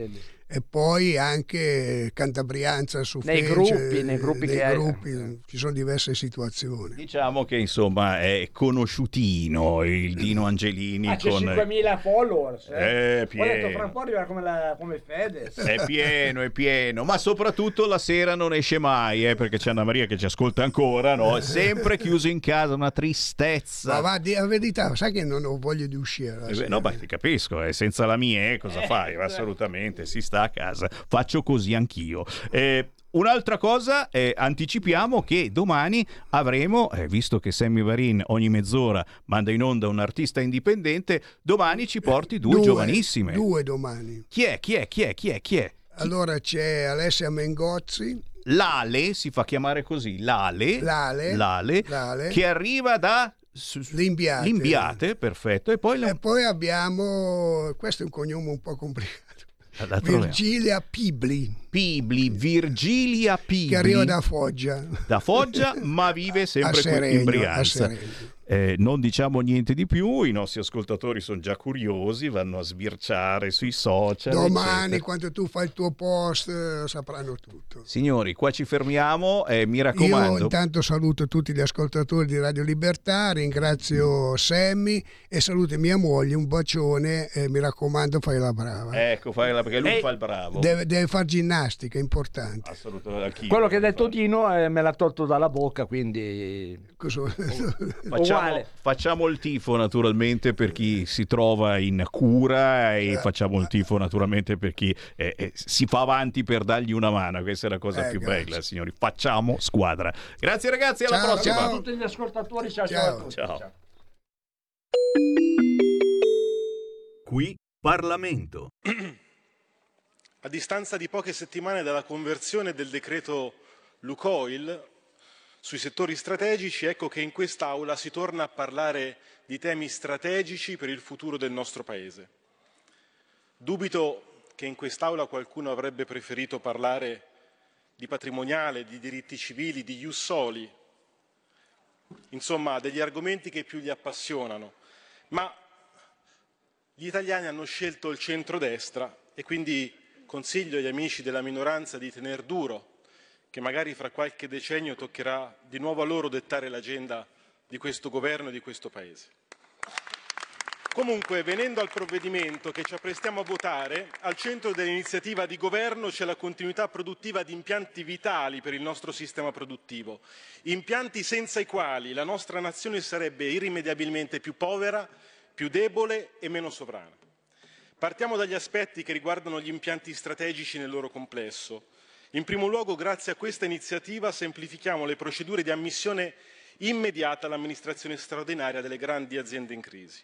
e poi anche Cantabrianza su Nei Facebook. gruppi, nei gruppi nei che hai- gruppi, ci sono diverse situazioni. Diciamo che insomma è conosciutino il Dino Angelini Ah, con 5.000 followers. Eh, Ho detto pieno. fra un po' arriverà come, la, come Fedez. È pieno, è pieno, ma soprattutto la sera non esce mai, eh, perché c'è Anna Maria che ci ascolta ancora, no? È sempre chiuso in casa, una tristezza. Ma va, la verità, sai che non ho voglia di uscire. Eh beh, no, beh, ti capisco, eh, senza la mia eh, cosa fai? Assolutamente, si sta a casa. Faccio così anch'io. Eh, Un'altra cosa, eh, anticipiamo che domani avremo, eh, visto che Sammy Varin ogni mezz'ora manda in onda un artista indipendente, domani ci porti due, giovanissime. Due domani. Chi è? Chi è? Chi è? Chi è? Chi è? Allora c'è Alessia Mengozzi, L'Ale, si fa chiamare così, l'Ale, L'Ale, l'Ale, l'Ale. che arriva da Limbiate. Limbiate, perfetto, e poi la- E poi abbiamo, questo è un cognome un po' complicato. Virgilia Pibli, Pibli, Virgilia Pibli. che arriva da Foggia. da Foggia, ma vive sempre qui in Brianza. Eh, non diciamo niente di più, i nostri ascoltatori sono già curiosi, vanno a sbirciare sui social. Domani, eccetera. quando tu fai il tuo post, eh, sapranno tutto. Signori, qua ci fermiamo, eh, mi Io raccomando. intanto saluto tutti gli ascoltatori di Radio Libertà, ringrazio Sammy e saluto mia moglie, un bacione e mi raccomando fai la brava. Ecco, fai la- perché lui Ehi. fa il bravo. Deve, deve fare ginnastica, è importante. Assolutamente. Quello che ha detto Dino eh, me l'ha tolto dalla bocca, quindi Cosa- Facciamo, uguale. facciamo il tifo naturalmente per chi si trova in cura Eh. e facciamo il tifo naturalmente per chi eh, eh, si fa avanti per dargli una mano. Questa è la cosa Eh, più grazie. bella, signori. Facciamo squadra. Grazie ragazzi, alla Ciao, prossima. a ciao. tutti gli ascoltatori, ciao, ciao, Ciao. a tutti. Ciao. Qui Parlamento. A distanza di poche settimane dalla conversione del decreto Lucoil sui settori strategici, ecco che in quest'Aula si torna a parlare di temi strategici per il futuro del nostro Paese. Dubito che in quest'Aula qualcuno avrebbe preferito parlare di patrimoniale, di diritti civili, di ius soli, insomma degli argomenti che più gli appassionano, ma gli italiani hanno scelto il centrodestra e quindi consiglio agli amici della minoranza di tener duro, che magari fra qualche decennio toccherà di nuovo a loro dettare l'agenda di questo governo e di questo Paese. Comunque, venendo al provvedimento che ci apprestiamo a votare, al centro dell'iniziativa di governo c'è la continuità produttiva di impianti vitali per il nostro sistema produttivo, impianti senza i quali la nostra nazione sarebbe irrimediabilmente più povera, più debole e meno sovrana. Partiamo dagli aspetti che riguardano gli impianti strategici nel loro complesso. In primo luogo, grazie a questa iniziativa, semplifichiamo le procedure di ammissione immediata all'amministrazione straordinaria delle grandi aziende in crisi.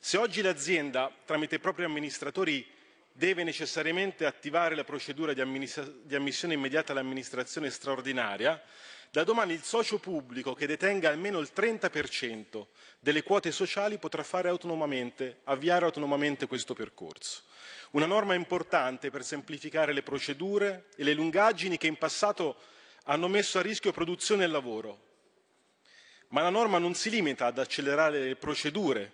Se oggi l'azienda, tramite i propri amministratori, deve necessariamente attivare la procedura di, ammissione immediata all'amministrazione straordinaria, da domani il socio pubblico che detenga almeno il 30% delle quote sociali potrà fare autonomamente, avviare autonomamente questo percorso. Una norma importante per semplificare le procedure e le lungaggini che in passato hanno messo a rischio produzione e lavoro. Ma la norma non si limita ad accelerare le procedure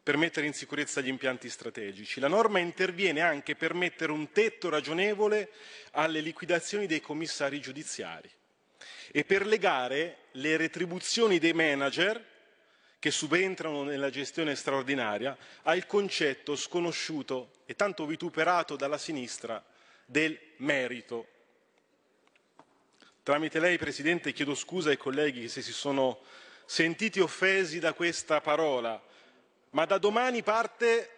per mettere in sicurezza gli impianti strategici. La norma interviene anche per mettere un tetto ragionevole alle liquidazioni dei commissari giudiziari e per legare le retribuzioni dei manager che subentrano nella gestione straordinaria al concetto sconosciuto e tanto vituperato dalla sinistra del merito. Tramite lei, Presidente, chiedo scusa ai colleghi se si sono sentiti offesi da questa parola, ma da domani parte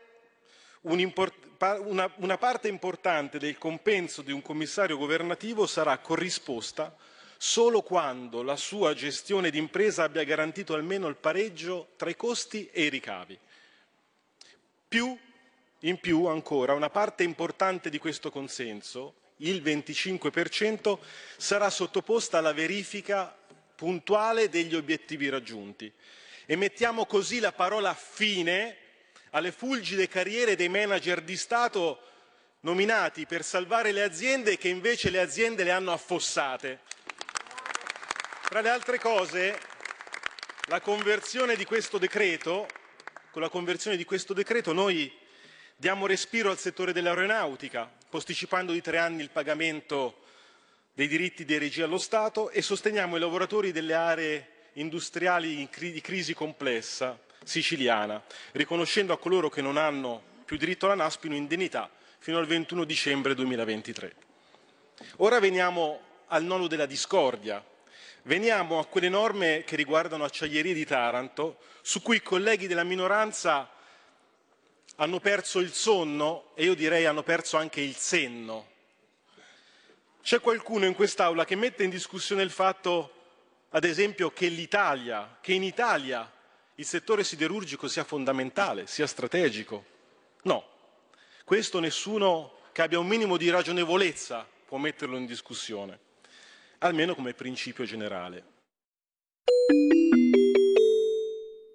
una, parte importante del compenso di un commissario governativo sarà corrisposta solo quando la sua gestione d'impresa abbia garantito almeno il pareggio tra i costi e i ricavi. Più, in più ancora, una parte importante di questo consenso, il 25%, sarà sottoposta alla verifica puntuale degli obiettivi raggiunti e mettiamo così la parola fine alle fulgide carriere dei manager di Stato nominati per salvare le aziende che invece le aziende le hanno affossate. Tra le altre cose, la conversione di questo decreto, con la conversione di questo decreto noi diamo respiro al settore dell'aeronautica, posticipando di tre anni il pagamento dei diritti di regia allo Stato e sosteniamo i lavoratori delle aree industriali di crisi complessa siciliana, riconoscendo a coloro che non hanno più diritto alla NASPI un'indennità fino al 21 dicembre 2023. Ora veniamo al nodo della discordia. Veniamo a quelle norme che riguardano Acciaierie di Taranto, su cui i colleghi della minoranza hanno perso il sonno e io direi hanno perso anche il senno. C'è qualcuno in quest'Aula che mette in discussione il fatto ad esempio, che l'Italia, che in Italia il settore siderurgico sia fondamentale, sia strategico. No, questo nessuno che abbia un minimo di ragionevolezza può metterlo in discussione, almeno come principio generale.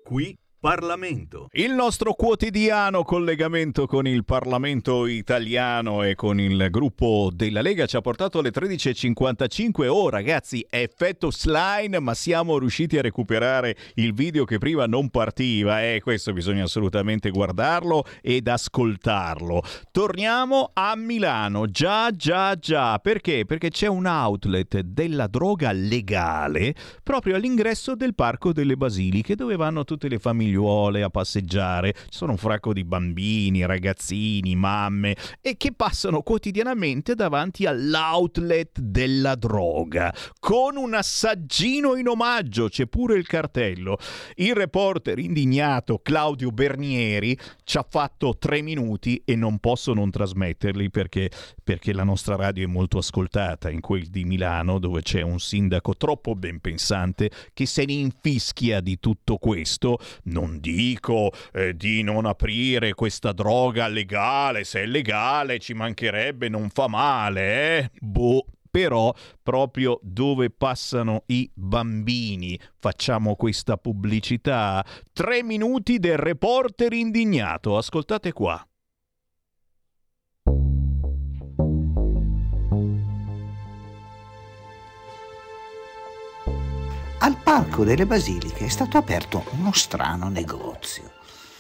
Qui Parlamento. Il nostro quotidiano collegamento con il Parlamento italiano e con il gruppo della Lega ci ha portato alle 13.55. Oh ragazzi, effetto slime, ma siamo riusciti a recuperare il video che prima non partiva e eh, questo bisogna assolutamente guardarlo ed ascoltarlo. Torniamo a Milano. Già, già, già. Perché? Perché c'è un outlet della droga legale proprio all'ingresso del Parco delle Basiliche dove vanno tutte le famiglie famigliuole a passeggiare, ci sono un fracco di bambini, ragazzini, mamme e che passano quotidianamente davanti all'outlet della droga con un assaggino in omaggio, c'è pure il cartello. Il reporter indignato Claudio Bernieri ci ha fatto tre minuti e non posso non trasmetterli perché, perché la nostra radio è molto ascoltata in quel di Milano dove c'è un sindaco troppo ben pensante che se ne infischia di tutto questo. non dico eh, di non aprire questa droga legale, se è legale ci mancherebbe, non fa male, eh? Boh però proprio dove passano i bambini. Facciamo questa pubblicità. Tre minuti del reporter indignato. Ascoltate qua. Al Parco delle Basiliche è stato aperto uno strano negozio.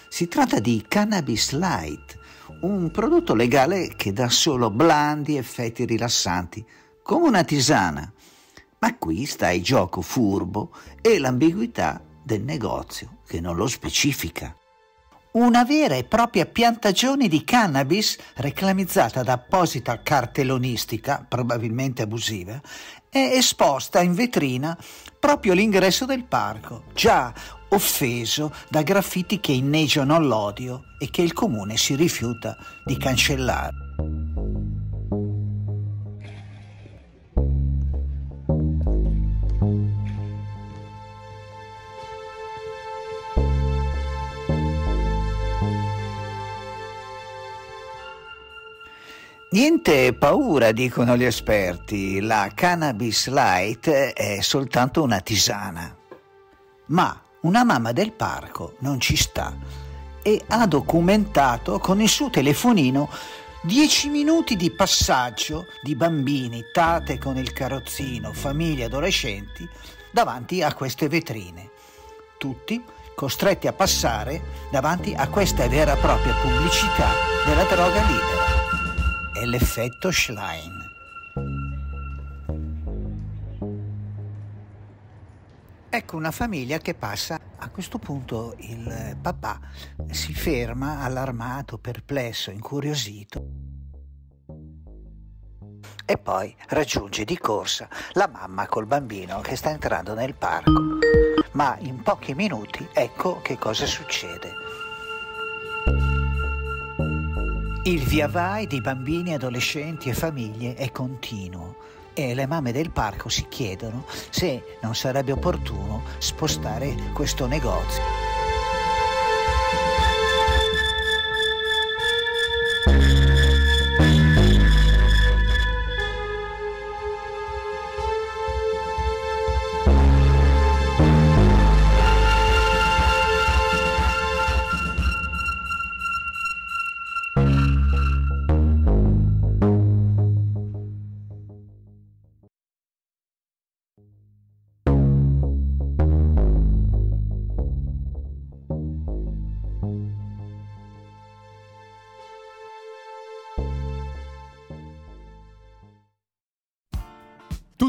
Si tratta di Cannabis Light, un prodotto legale che dà solo blandi effetti rilassanti, come una tisana. Ma qui sta il gioco furbo e l'ambiguità del negozio che non lo specifica. Una vera e propria piantagione di cannabis reclamizzata da apposita cartellonistica, probabilmente abusiva, è esposta in vetrina proprio all'ingresso del parco, già offeso da graffiti che inneggiano l'odio e che il comune si rifiuta di cancellare. Niente paura, dicono gli esperti, la cannabis light è soltanto una tisana. Ma una mamma del parco non ci sta e ha documentato con il suo telefonino 10 minuti di passaggio di bambini, tate con il carrozzino, famiglie, adolescenti davanti a queste vetrine. Tutti costretti a passare davanti a questa vera e propria pubblicità della droga libera. È l'effetto Schlein. Ecco una famiglia che passa, a questo punto il papà si ferma allarmato, perplesso, incuriosito e poi raggiunge di corsa la mamma col bambino che sta entrando nel parco. Ma in pochi minuti ecco che cosa succede. Il via vai di bambini, adolescenti e famiglie è continuo e le mamme del parco si chiedono se non sarebbe opportuno spostare questo negozio.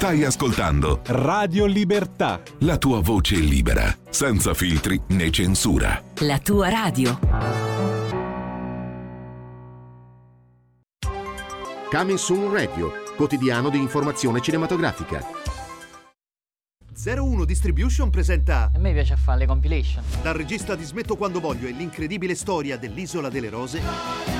Stai ascoltando Radio Libertà. la tua voce libera, senza filtri né censura. La tua radio. Coming Soon Radio, quotidiano di informazione cinematografica. 01 Distribution presenta A me piace fare le compilation. Dal regista di Smetto quando voglio e l'incredibile storia dell'Isola delle Rose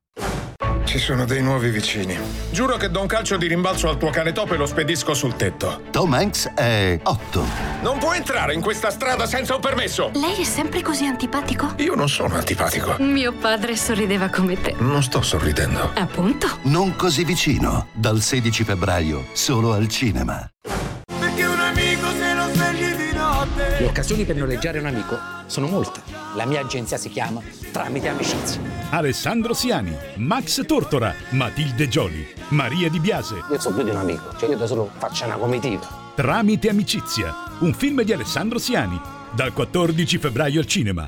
Ci sono dei nuovi vicini. Giuro che do un calcio di rimbalzo al tuo cane topo e lo spedisco sul tetto. Tom Hanks è 8. Non può entrare in questa strada senza un permesso! Lei è sempre così antipatico? Io non sono antipatico. Mio padre sorrideva come te. Non sto sorridendo. Appunto. Non così vicino. Dal 16 febbraio, solo al cinema. Le occasioni per noleggiare un amico sono molte. La mia agenzia si chiama Tramite Amicizia. Alessandro Siani, Max Tortora, Matilde Gioli, Maria Di Biase. Io so più di un amico, cioè io da solo faccio una comitiva. Tramite amicizia, un film di Alessandro Siani, dal 14 febbraio al cinema.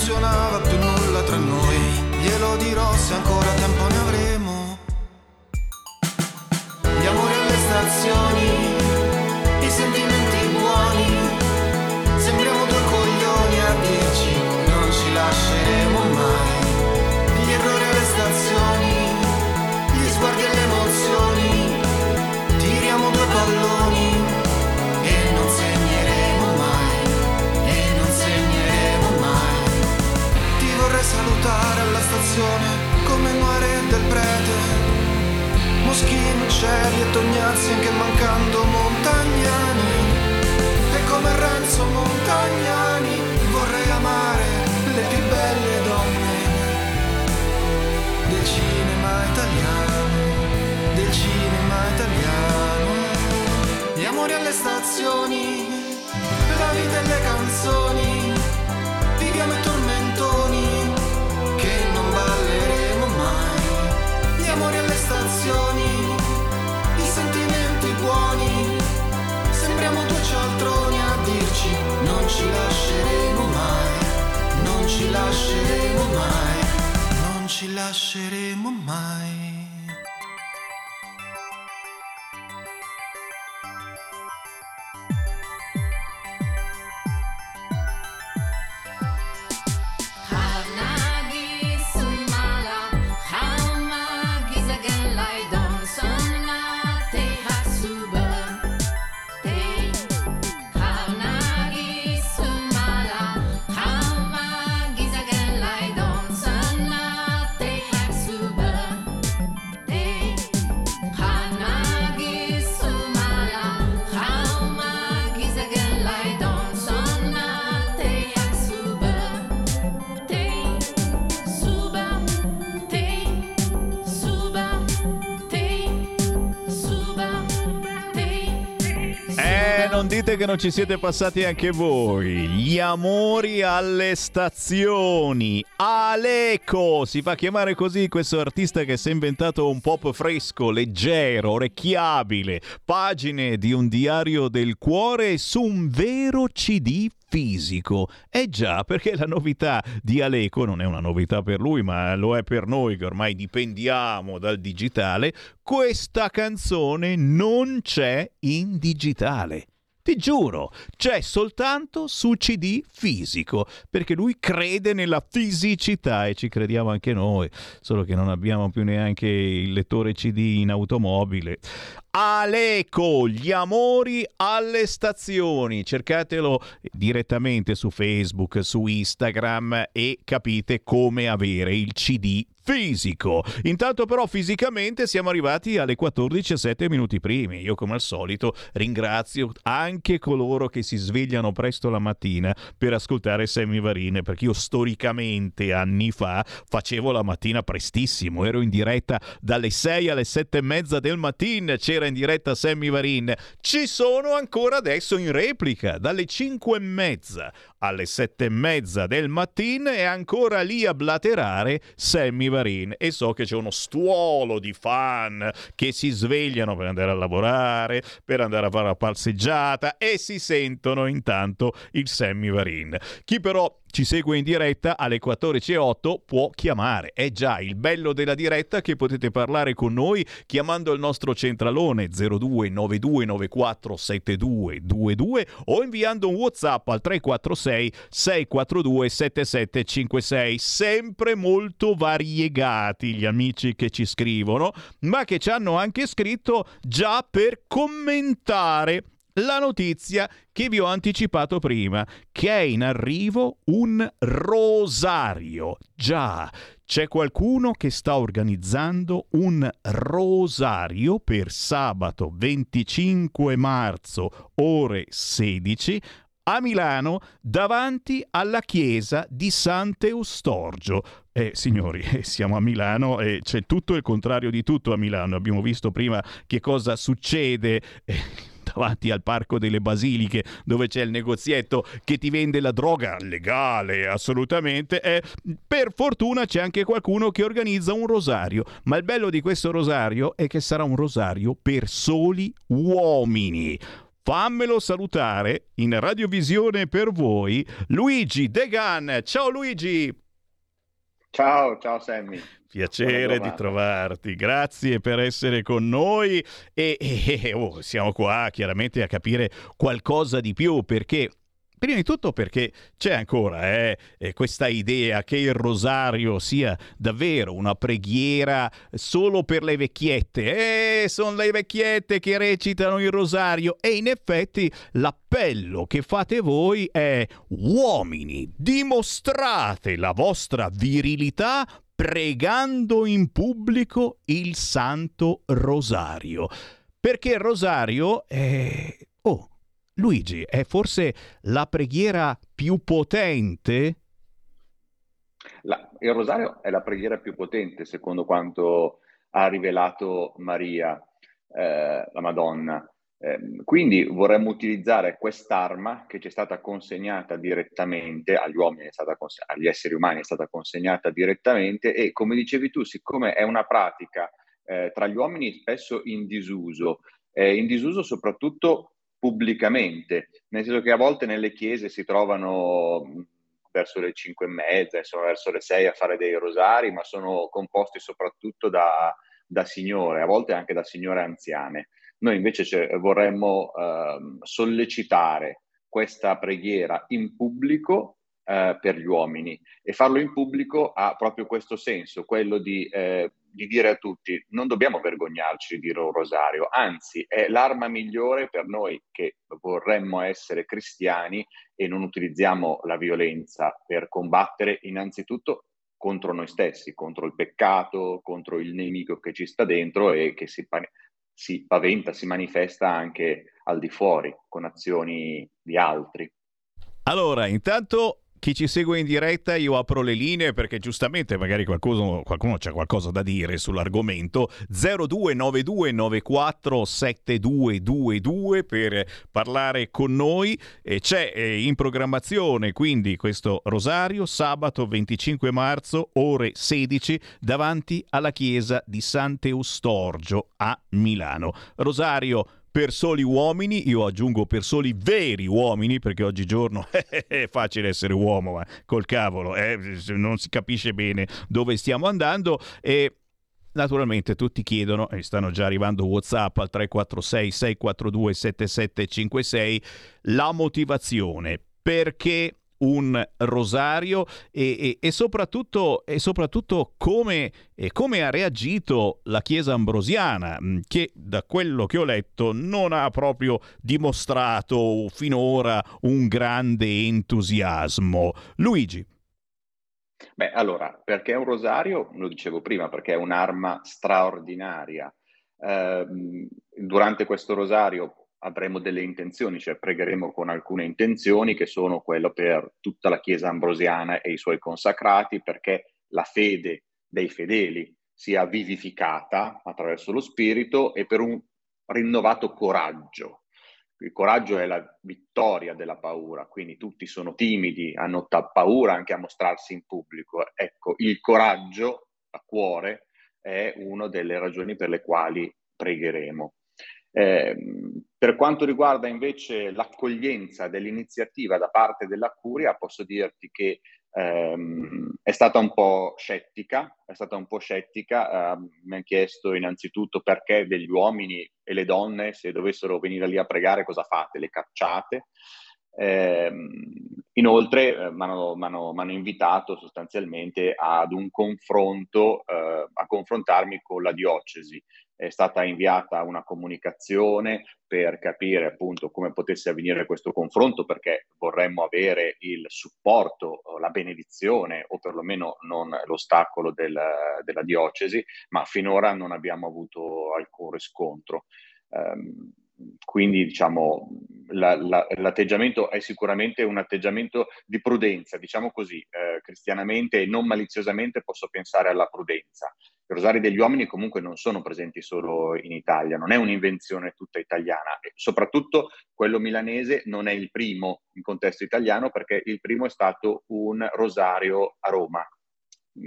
funzionava più nulla tra noi. Glielo dirò se ancora tempo ne avremo. Gli amori alle stazioni alla stazione come Noire del prete. Moschini, uccelli e tognazzi che mancando montagnani. E come Renzo Montagnani vorrei amare le più belle donne del cinema italiano, del cinema italiano. Gli amori alle stazioni, la vita e le canzoni, dirci non ci lasceremo mai, non ci lasceremo mai, non ci lasceremo mai. Non ci siete passati anche voi. Gli amori alle stazioni. Aleco si fa chiamare così questo artista che si è inventato un pop fresco, leggero, orecchiabile. Pagine di un diario del cuore su un vero CD fisico. Eh già, perché la novità di Aleco non è una novità per lui, ma lo è per noi che ormai dipendiamo dal digitale. Questa canzone non c'è in digitale. Ti giuro, c'è soltanto su CD fisico, perché lui crede nella fisicità e ci crediamo anche noi, solo che non abbiamo più neanche il lettore CD in automobile. Aleco, gli amori alle stazioni, cercatelo direttamente su Facebook, su Instagram e capite come avere il CD fisico. Intanto però fisicamente siamo arrivati alle 14 e 7 minuti primi. Io come al solito ringrazio anche coloro che si svegliano presto la mattina per ascoltare Sammy Varine, perché io storicamente anni fa facevo la mattina prestissimo, ero in diretta dalle 6 alle 7 e mezza del mattino, c'era in diretta Sammy Varin. Ci sono ancora adesso in replica dalle 5 e mezza alle 7 e mezza del mattino è ancora lì a blaterare Sammy Varin e so che c'è uno stuolo di fan che si svegliano per andare a lavorare, per andare a fare la passeggiata e si sentono intanto il Sammy Varin. Chi però ci segue in diretta alle 14.08 può chiamare. È già il bello della diretta che potete parlare con noi chiamando il nostro centralone 0292947222 o inviando un WhatsApp al 346 642 7756. Sempre molto variegati gli amici che ci scrivono, ma che ci hanno anche scritto già per commentare la notizia che vi ho anticipato prima, che è in arrivo un rosario. Già, c'è qualcuno che sta organizzando un rosario per sabato 25 marzo, ore 16, a Milano davanti alla chiesa di Sant'Eustorgio. Eh, signori, siamo a Milano e c'è tutto il contrario di tutto a Milano. Abbiamo visto prima che cosa succede. Eh, davanti al Parco delle Basiliche, dove c'è il negozietto che ti vende la droga legale, assolutamente. E per fortuna c'è anche qualcuno che organizza un rosario, ma il bello di questo rosario è che sarà un rosario per soli uomini. Fammelo salutare in radiovisione per voi Luigi Degan. Ciao Luigi! Ciao, ciao Sammy. Piacere di trovarti, grazie per essere con noi. E, e oh, siamo qua chiaramente a capire qualcosa di più perché Prima di tutto perché c'è ancora eh, questa idea che il rosario sia davvero una preghiera solo per le vecchiette. Eh, sono le vecchiette che recitano il rosario. E in effetti l'appello che fate voi è uomini, dimostrate la vostra virilità pregando in pubblico il Santo Rosario. Perché il rosario è... Oh, Luigi, è forse la preghiera più potente? La, il rosario è la preghiera più potente, secondo quanto ha rivelato Maria, eh, la Madonna. Eh, quindi vorremmo utilizzare quest'arma che ci è stata consegnata direttamente agli uomini, cons- agli esseri umani è stata consegnata direttamente e come dicevi tu, siccome è una pratica eh, tra gli uomini spesso in disuso, eh, in disuso soprattutto pubblicamente, nel senso che a volte nelle chiese si trovano verso le cinque e mezza, insomma verso le sei a fare dei rosari, ma sono composti soprattutto da, da signore, a volte anche da signore anziane. Noi invece vorremmo eh, sollecitare questa preghiera in pubblico eh, per gli uomini. E farlo in pubblico ha proprio questo senso, quello di, eh, di, dire a tutti non dobbiamo vergognarci di dire un rosario, anzi è l'arma migliore per noi che vorremmo essere cristiani e non utilizziamo la violenza per combattere innanzitutto contro noi stessi, contro il peccato, contro il nemico che ci sta dentro e che si, si paventa, si manifesta anche al di fuori con azioni di altri. Allora, intanto chi ci segue in diretta io apro le linee perché giustamente magari qualcuno, qualcuno c'ha qualcosa da dire sull'argomento. 0292947222 per parlare con noi. E c'è eh, in programmazione quindi questo rosario sabato 25 marzo ore 16 davanti alla chiesa di Sant'Eustorgio a Milano. Rosario per soli uomini, io aggiungo per soli veri uomini, perché oggigiorno è facile essere uomo, ma col cavolo, eh, non si capisce bene dove stiamo andando e Naturalmente tutti chiedono, e stanno già arrivando WhatsApp al 346 642 7756, la motivazione. Perché un rosario e, e, e, soprattutto, e soprattutto come, come, ha reagito la Chiesa ambrosiana, mm, che da quello che ho letto non ha proprio dimostrato finora un grande entusiasmo. Luigi. Beh, allora, perché un rosario? Lo dicevo prima, perché è un'arma straordinaria. Eh, durante questo rosario avremo delle intenzioni, cioè pregheremo con alcune intenzioni che sono quello per tutta la Chiesa ambrosiana e i suoi consacrati, perché la fede dei fedeli sia vivificata attraverso lo Spirito e per un rinnovato coraggio. Il coraggio è la vittoria della paura, quindi tutti sono timidi, hanno ta- paura anche a mostrarsi in pubblico. Ecco, il coraggio a cuore è una delle ragioni per le quali pregheremo. Eh, per quanto riguarda invece l'accoglienza dell'iniziativa da parte della Curia, posso dirti che ehm, è stata un po' scettica, è stata un po' scettica, eh, mi ha chiesto innanzitutto perché degli uomini e le donne, se dovessero venire lì a pregare, cosa fate? Le cacciate? Eh, inoltre eh, mi hanno invitato sostanzialmente ad un confronto, eh, a confrontarmi con la diocesi è stata inviata una comunicazione per capire appunto come potesse avvenire questo confronto perché vorremmo avere il supporto, la benedizione o perlomeno non l'ostacolo del, della diocesi, ma finora non abbiamo avuto alcun riscontro. Um, quindi diciamo la, la, l'atteggiamento è sicuramente un atteggiamento di prudenza, diciamo così, eh, cristianamente e non maliziosamente posso pensare alla prudenza. I rosari degli uomini comunque non sono presenti solo in Italia, non è un'invenzione tutta italiana e soprattutto quello milanese non è il primo in contesto italiano perché il primo è stato un rosario a Roma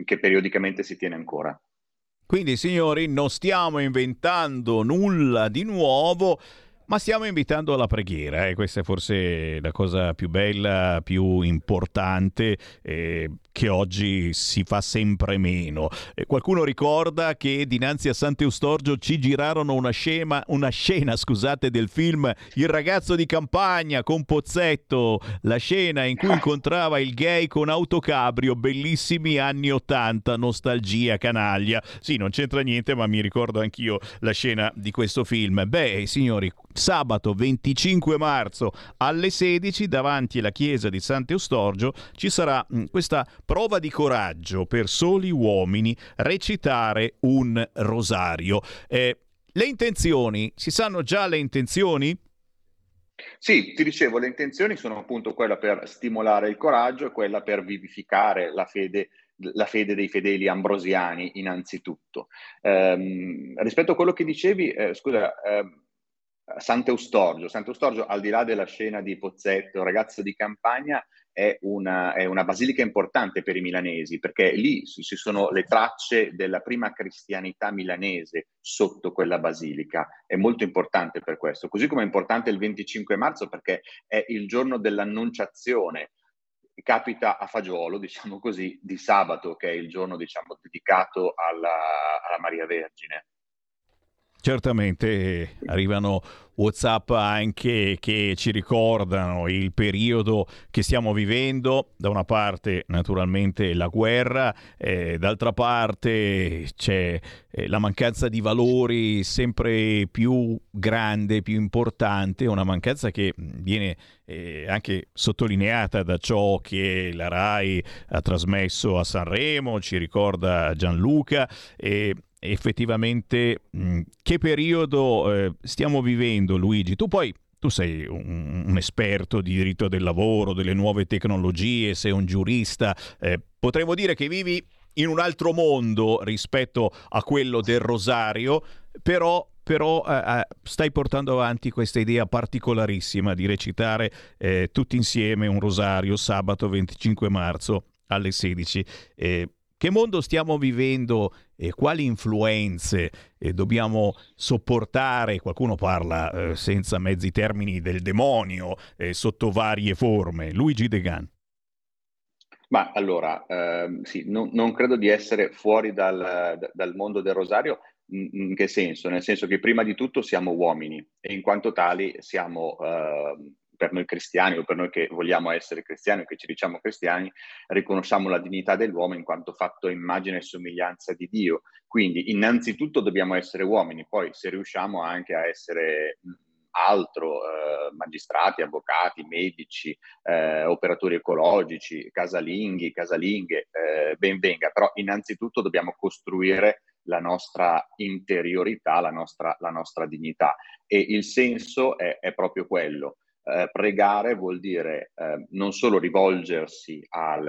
che periodicamente si tiene ancora. Quindi signori non stiamo inventando nulla di nuovo, ma stiamo invitando alla preghiera, eh? questa è forse la cosa più bella, più importante eh, che oggi si fa sempre meno. Eh, qualcuno ricorda che dinanzi a Sant'Eustorgio ci girarono una, scema, una scena scusate, del film Il ragazzo di campagna con Pozzetto, la scena in cui incontrava il gay con autocabrio, bellissimi anni 80, nostalgia, canaglia. Sì, non c'entra niente, ma mi ricordo anch'io la scena di questo film. Beh, signori, sabato 25 marzo alle 16 davanti alla chiesa di Sant'Eustorgio ci sarà mm, questa prova di coraggio per soli uomini recitare un rosario. Eh, le intenzioni, si sanno già le intenzioni? Sì, ti dicevo, le intenzioni sono appunto quella per stimolare il coraggio e quella per vivificare la fede la fede dei fedeli ambrosiani innanzitutto. Eh, rispetto a quello che dicevi, eh, scusa, eh, Sant'Eustorgio. Sant'Eustorgio, al di là della scena di Pozzetto, ragazzo di campagna, è una, è una, basilica importante per i milanesi, perché lì ci sono le tracce della prima cristianità milanese sotto quella basilica. È molto importante per questo. Così come è importante il 25 marzo, perché è il giorno dell'annunciazione. Capita a fagiolo, diciamo così, di sabato, che è il giorno diciamo, dedicato alla, alla Maria Vergine. Certamente arrivano WhatsApp anche che ci ricordano il periodo che stiamo vivendo. Da una parte naturalmente la guerra, eh, d'altra parte c'è eh, la mancanza di valori sempre più grande, più importante, una mancanza che viene eh, anche sottolineata da ciò che la RAI ha trasmesso a Sanremo, ci ricorda Gianluca. E effettivamente mh, che periodo eh, stiamo vivendo, Luigi. Tu poi tu sei un, un, esperto di diritto del lavoro, delle nuove tecnologie, sei un giurista, eh, potremmo dire che vivi in un altro mondo rispetto a quello del rosario, però però eh, eh stai portando avanti questa idea particolarissima di recitare eh, tutti insieme un rosario sabato 25 marzo alle 16. Eh, che mondo stiamo vivendo e quali influenze eh, dobbiamo sopportare? Qualcuno parla eh, senza mezzi termini del demonio eh, sotto varie forme. Luigi Degan. Ma allora, ehm, sì, no, non credo di essere fuori dal, dal mondo del rosario. In, che senso? Nel senso che prima di tutto siamo uomini e in quanto tali siamo eh, per noi cristiani o per noi che vogliamo essere cristiani o che ci diciamo cristiani, riconosciamo la dignità dell'uomo in quanto fatto immagine e somiglianza di Dio. Quindi innanzitutto dobbiamo essere uomini, poi se riusciamo anche a essere altro, eh, magistrati, avvocati, medici, eh, operatori ecologici, casalinghi, casalinghe, eh, ben venga, però innanzitutto dobbiamo costruire la nostra interiorità, la nostra, la nostra dignità e il senso è, è proprio quello. Eh, pregare vuol dire eh, non solo rivolgersi al,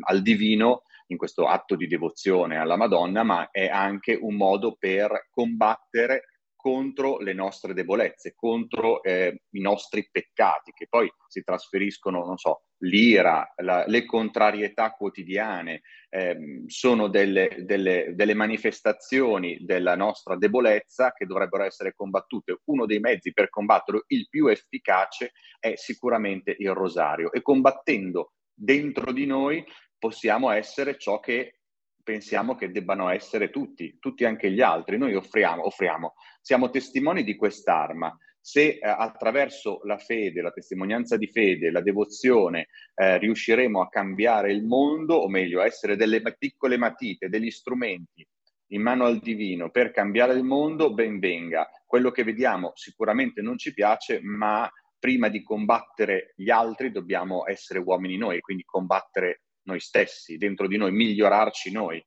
al divino, in questo atto di devozione alla Madonna, ma è anche un modo per combattere contro le nostre debolezze, contro eh, i nostri peccati, che poi si trasferiscono, non so, l'ira, la, le contrarietà quotidiane, eh, sono delle, delle, delle, manifestazioni della nostra debolezza che dovrebbero essere combattute. Uno dei mezzi per combatterlo, il più efficace, è sicuramente il rosario e combattendo dentro di noi possiamo essere ciò che pensiamo che debbano essere tutti, tutti anche gli altri. Noi offriamo, offriamo siamo testimoni di quest'arma. Se eh, attraverso la fede, la testimonianza di fede, la devozione eh, riusciremo a cambiare il mondo, o meglio, a essere delle piccole matite, degli strumenti in mano al divino per cambiare il mondo, ben venga. Quello che vediamo sicuramente non ci piace, ma prima di combattere gli altri dobbiamo essere uomini noi, quindi combattere noi stessi, dentro di noi, migliorarci noi.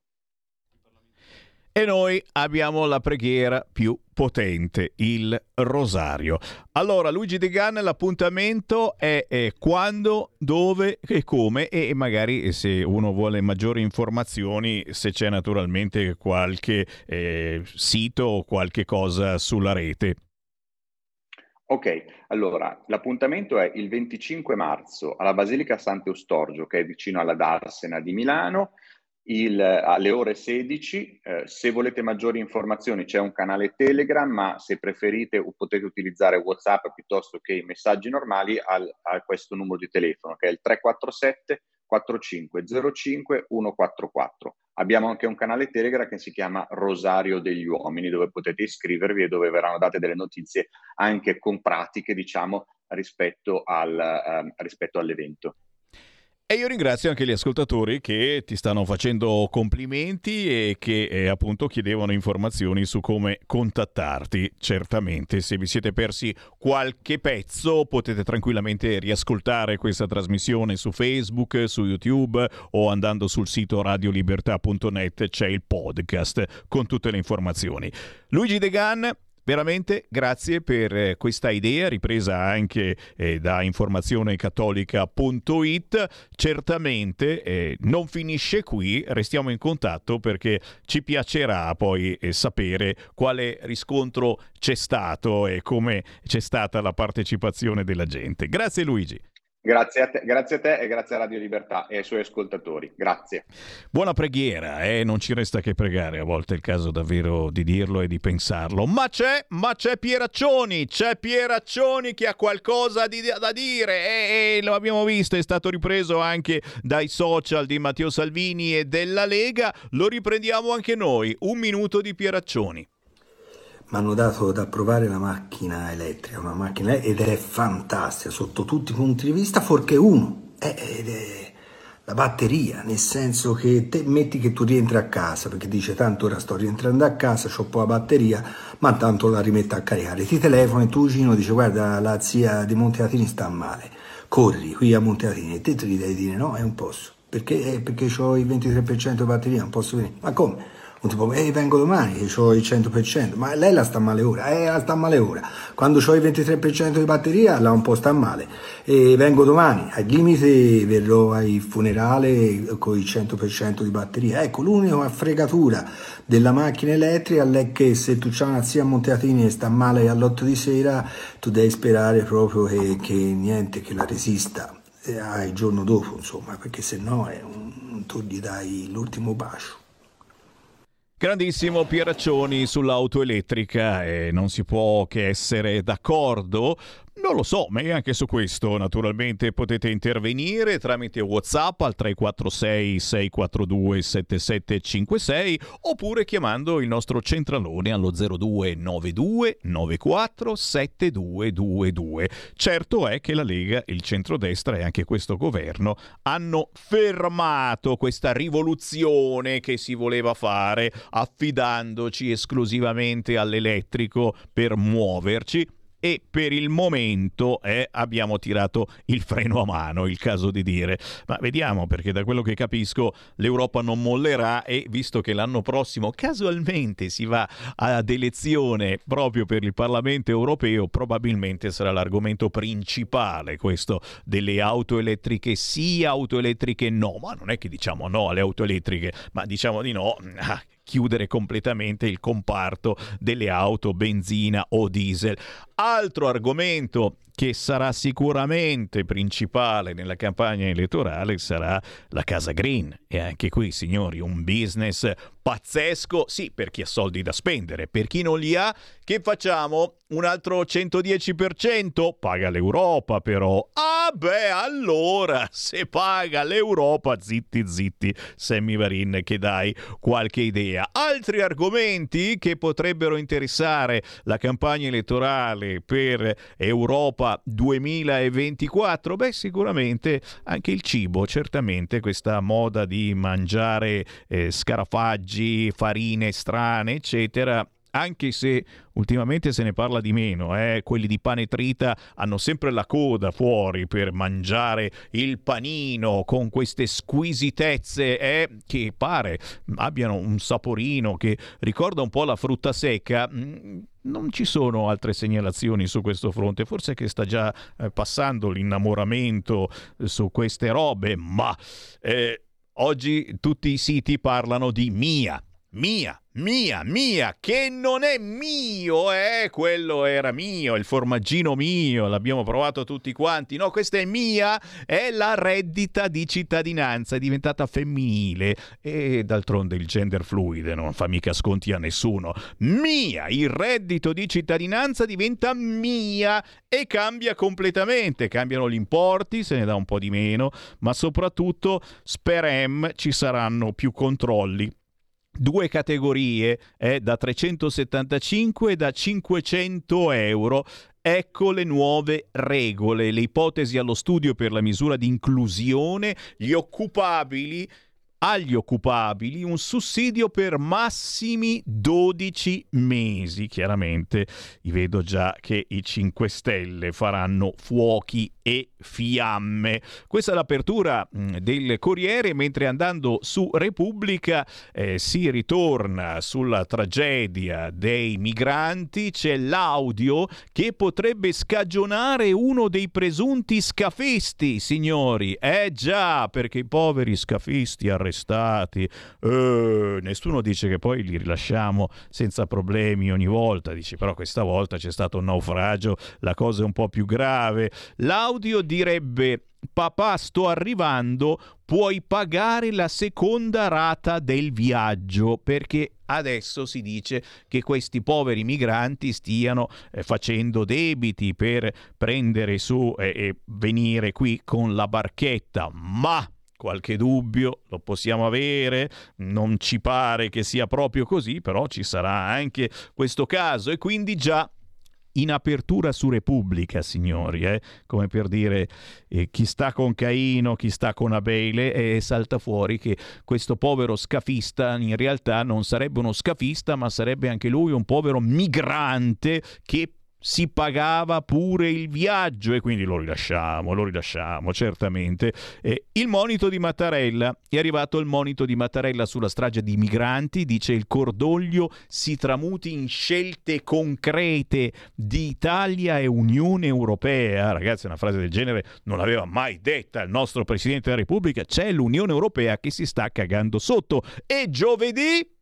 E noi abbiamo la preghiera più potente, il rosario. Allora, Luigi De Gan, l'appuntamento è, è, quando, dove e come e magari se uno vuole maggiori informazioni, se c'è naturalmente qualche eh, sito o qualche cosa sulla rete. Ok, allora l'appuntamento è il 25 marzo alla Basilica Sant'Eustorgio, che è vicino alla Darsena di Milano il, alle ore 16. Eh, se volete maggiori informazioni c'è un canale Telegram, ma se preferite potete utilizzare WhatsApp piuttosto che i messaggi normali al, a questo numero di telefono che è il 347 4505 144. Abbiamo anche un canale Telegram che si chiama Rosario degli Uomini, dove potete iscrivervi e dove verranno date delle notizie anche con pratiche, diciamo, rispetto, al, eh, rispetto all'evento. E io ringrazio anche gli ascoltatori che ti stanno facendo complimenti e che eh, appunto chiedevano informazioni su come contattarti. Certamente, se vi siete persi qualche pezzo, potete tranquillamente riascoltare questa trasmissione su Facebook, su YouTube o andando sul sito radiolibertà.net c'è il podcast con tutte le informazioni. Luigi De Gan Veramente grazie per eh, questa idea ripresa anche eh, da informazionecattolica.it. Certamente eh, non finisce qui, restiamo in contatto perché ci piacerà poi eh, sapere quale riscontro c'è stato e come c'è stata la partecipazione della gente. Grazie Luigi. Grazie a, te, grazie a te e grazie a Radio Libertà e ai suoi ascoltatori. Grazie. Buona preghiera, eh? non ci resta che pregare, a volte è il caso davvero di dirlo e di pensarlo. Ma c'è, ma c'è Pieraccioni, c'è Pieraccioni che ha qualcosa di, da dire e, e lo abbiamo visto, è stato ripreso anche dai social di Matteo Salvini e della Lega. Lo riprendiamo anche noi. Un minuto di Pieraccioni mi hanno dato da provare la macchina elettrica, una macchina ed è fantastica sotto tutti i punti di vista, fuorché uno, è, è la batteria, nel senso che te metti che tu rientri a casa, perché dice tanto ora sto rientrando a casa, ho un po' la batteria, ma tanto la rimetto a caricare, ti telefono e tu vicino dice guarda la zia di Monteatini sta male, corri qui a Monteatini. E te ti devi dire no, è un posto, perché, eh, perché ho il 23% di batteria, non posso venire, ma come? Un tipo, ehi vengo domani ho il 100%, ma lei la sta male ora, eh la sta male ora, quando ho il 23% di batteria la un po' sta male, e vengo domani, al limite verrò ai funerale con il 100% di batteria, ecco l'unica fregatura della macchina elettrica è che se tu c'hai una zia a Monteatini e sta male all'8 di sera, tu devi sperare proprio che, che niente, che la resista eh, il giorno dopo, insomma, perché se no è un, tu gli dai l'ultimo bacio. Grandissimo Pieraccioni sull'auto elettrica e non si può che essere d'accordo, non lo so, ma anche su questo naturalmente potete intervenire tramite WhatsApp al 346 642 7756 oppure chiamando il nostro centralone allo 0292 94 7222. Certo è che la Lega, il centrodestra e anche questo governo hanno fermato questa rivoluzione che si voleva fare affidandoci esclusivamente all'elettrico per muoverci e per il momento eh, abbiamo tirato il freno a mano, il caso di dire. Ma vediamo perché da quello che capisco l'Europa non mollerà e visto che l'anno prossimo casualmente si va ad elezione proprio per il Parlamento europeo, probabilmente sarà l'argomento principale questo delle auto elettriche sì, auto elettriche no, ma non è che diciamo no alle auto elettriche, ma diciamo di no a chiudere completamente il comparto delle auto benzina o diesel. Altro argomento che sarà sicuramente principale nella campagna elettorale sarà la Casa Green. E anche qui, signori, un business pazzesco, sì, per chi ha soldi da spendere, per chi non li ha, che facciamo? Un altro 110%? Paga l'Europa però. Ah beh, allora, se paga l'Europa, zitti zitti, Sammy Varin che dai qualche idea. Altri argomenti che potrebbero interessare la campagna elettorale per Europa 2024? Beh, sicuramente anche il cibo, certamente questa moda di mangiare eh, scarafaggi, farine strane, eccetera, anche se ultimamente se ne parla di meno, eh? quelli di pane trita hanno sempre la coda fuori per mangiare il panino con queste squisitezze eh? che pare abbiano un saporino che ricorda un po' la frutta secca. Mm, non ci sono altre segnalazioni su questo fronte, forse che sta già eh, passando l'innamoramento eh, su queste robe, ma eh, oggi tutti i siti parlano di Mia. Mia, mia, mia, che non è mio, eh? Quello era mio, il formaggino mio, l'abbiamo provato tutti quanti. No, questa è mia, è la reddita di cittadinanza, è diventata femminile e d'altronde il gender fluide non fa mica sconti a nessuno. Mia, il reddito di cittadinanza diventa mia e cambia completamente, cambiano gli importi, se ne dà un po' di meno, ma soprattutto sperem ci saranno più controlli due categorie eh, da 375 e da 500 euro. Ecco le nuove regole, le ipotesi allo studio per la misura di inclusione, gli occupabili agli occupabili un sussidio per massimi 12 mesi. Chiaramente vedo già che i 5 Stelle faranno fuochi e fiamme. Questa è l'apertura del Corriere, mentre andando su Repubblica eh, si ritorna sulla tragedia dei migranti, c'è l'audio che potrebbe scagionare uno dei presunti scafisti, signori. Eh già, perché i poveri scafisti arrestati arrestati, eh, nessuno dice che poi li rilasciamo senza problemi ogni volta, dice però questa volta c'è stato un naufragio, la cosa è un po' più grave. L'audio direbbe papà sto arrivando, puoi pagare la seconda rata del viaggio perché adesso si dice che questi poveri migranti stiano eh, facendo debiti per prendere su eh, e venire qui con la barchetta, ma qualche dubbio lo possiamo avere, non ci pare che sia proprio così, però ci sarà anche questo caso e quindi già in apertura su Repubblica, signori, eh? come per dire eh, chi sta con Caino, chi sta con Abele, e salta fuori che questo povero scafista in realtà non sarebbe uno scafista, ma sarebbe anche lui un povero migrante che si pagava pure il viaggio e quindi lo rilasciamo, lo rilasciamo certamente. Eh, il monito di Mattarella, è arrivato il monito di Mattarella sulla strage di migranti, dice il cordoglio si tramuti in scelte concrete di Italia e Unione Europea. Ragazzi, una frase del genere non l'aveva mai detta il nostro Presidente della Repubblica, c'è l'Unione Europea che si sta cagando sotto e giovedì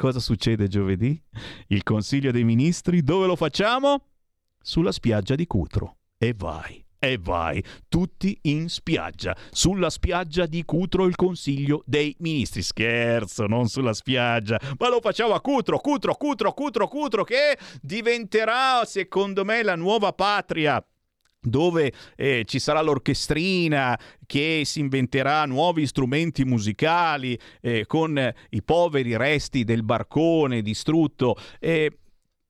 Cosa succede giovedì? Il Consiglio dei Ministri dove lo facciamo? Sulla spiaggia di Cutro. E vai. E vai, tutti in spiaggia. Sulla spiaggia di Cutro il Consiglio dei Ministri. Scherzo, non sulla spiaggia, ma lo facciamo a Cutro, Cutro, Cutro, Cutro, Cutro, che diventerà, secondo me, la nuova patria dove eh, ci sarà l'orchestrina che si inventerà nuovi strumenti musicali eh, con i poveri resti del barcone distrutto. Eh,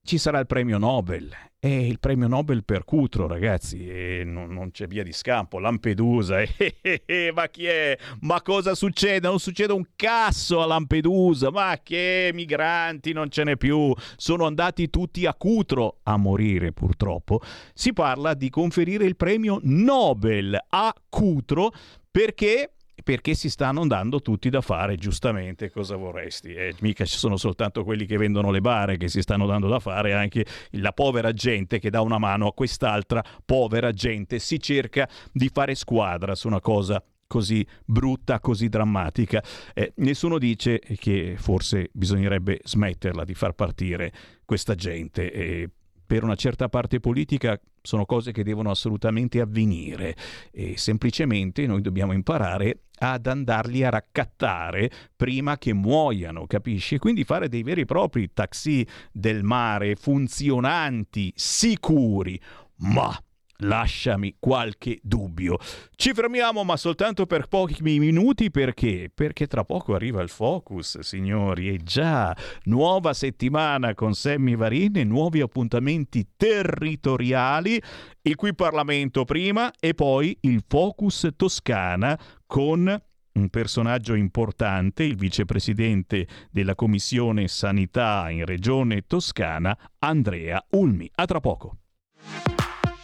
ci sarà il premio Nobel. E il premio Nobel per Cutro, ragazzi, e non, non c'è via di scampo. Lampedusa, eh, eh, eh, ma chi è? Ma cosa succede? Non succede un casso a Lampedusa, ma che migranti non ce n'è più, sono andati tutti a Cutro a morire purtroppo. Si parla di conferire il premio Nobel a Cutro perché perché si stanno andando tutti da fare, giustamente, cosa vorresti? Eh, mica ci sono soltanto quelli che vendono le bare che si stanno dando da fare, anche la povera gente che dà una mano a quest'altra povera gente. Si cerca di fare squadra su una cosa così brutta, così drammatica. Eh, nessuno dice che forse bisognerebbe smetterla di far partire questa gente. Eh, per una certa parte politica sono cose che devono assolutamente avvenire e semplicemente noi dobbiamo imparare ad andarli a raccattare prima che muoiano, capisci? Quindi fare dei veri e propri taxi del mare funzionanti, sicuri, ma lasciami qualche dubbio. Ci fermiamo ma soltanto per pochi minuti perché? Perché tra poco arriva il focus, signori, e già nuova settimana con Sammy Varin e nuovi appuntamenti territoriali, il cui Parlamento prima e poi il focus Toscana con un personaggio importante, il vicepresidente della Commissione Sanità in Regione Toscana, Andrea Ulmi. A tra poco.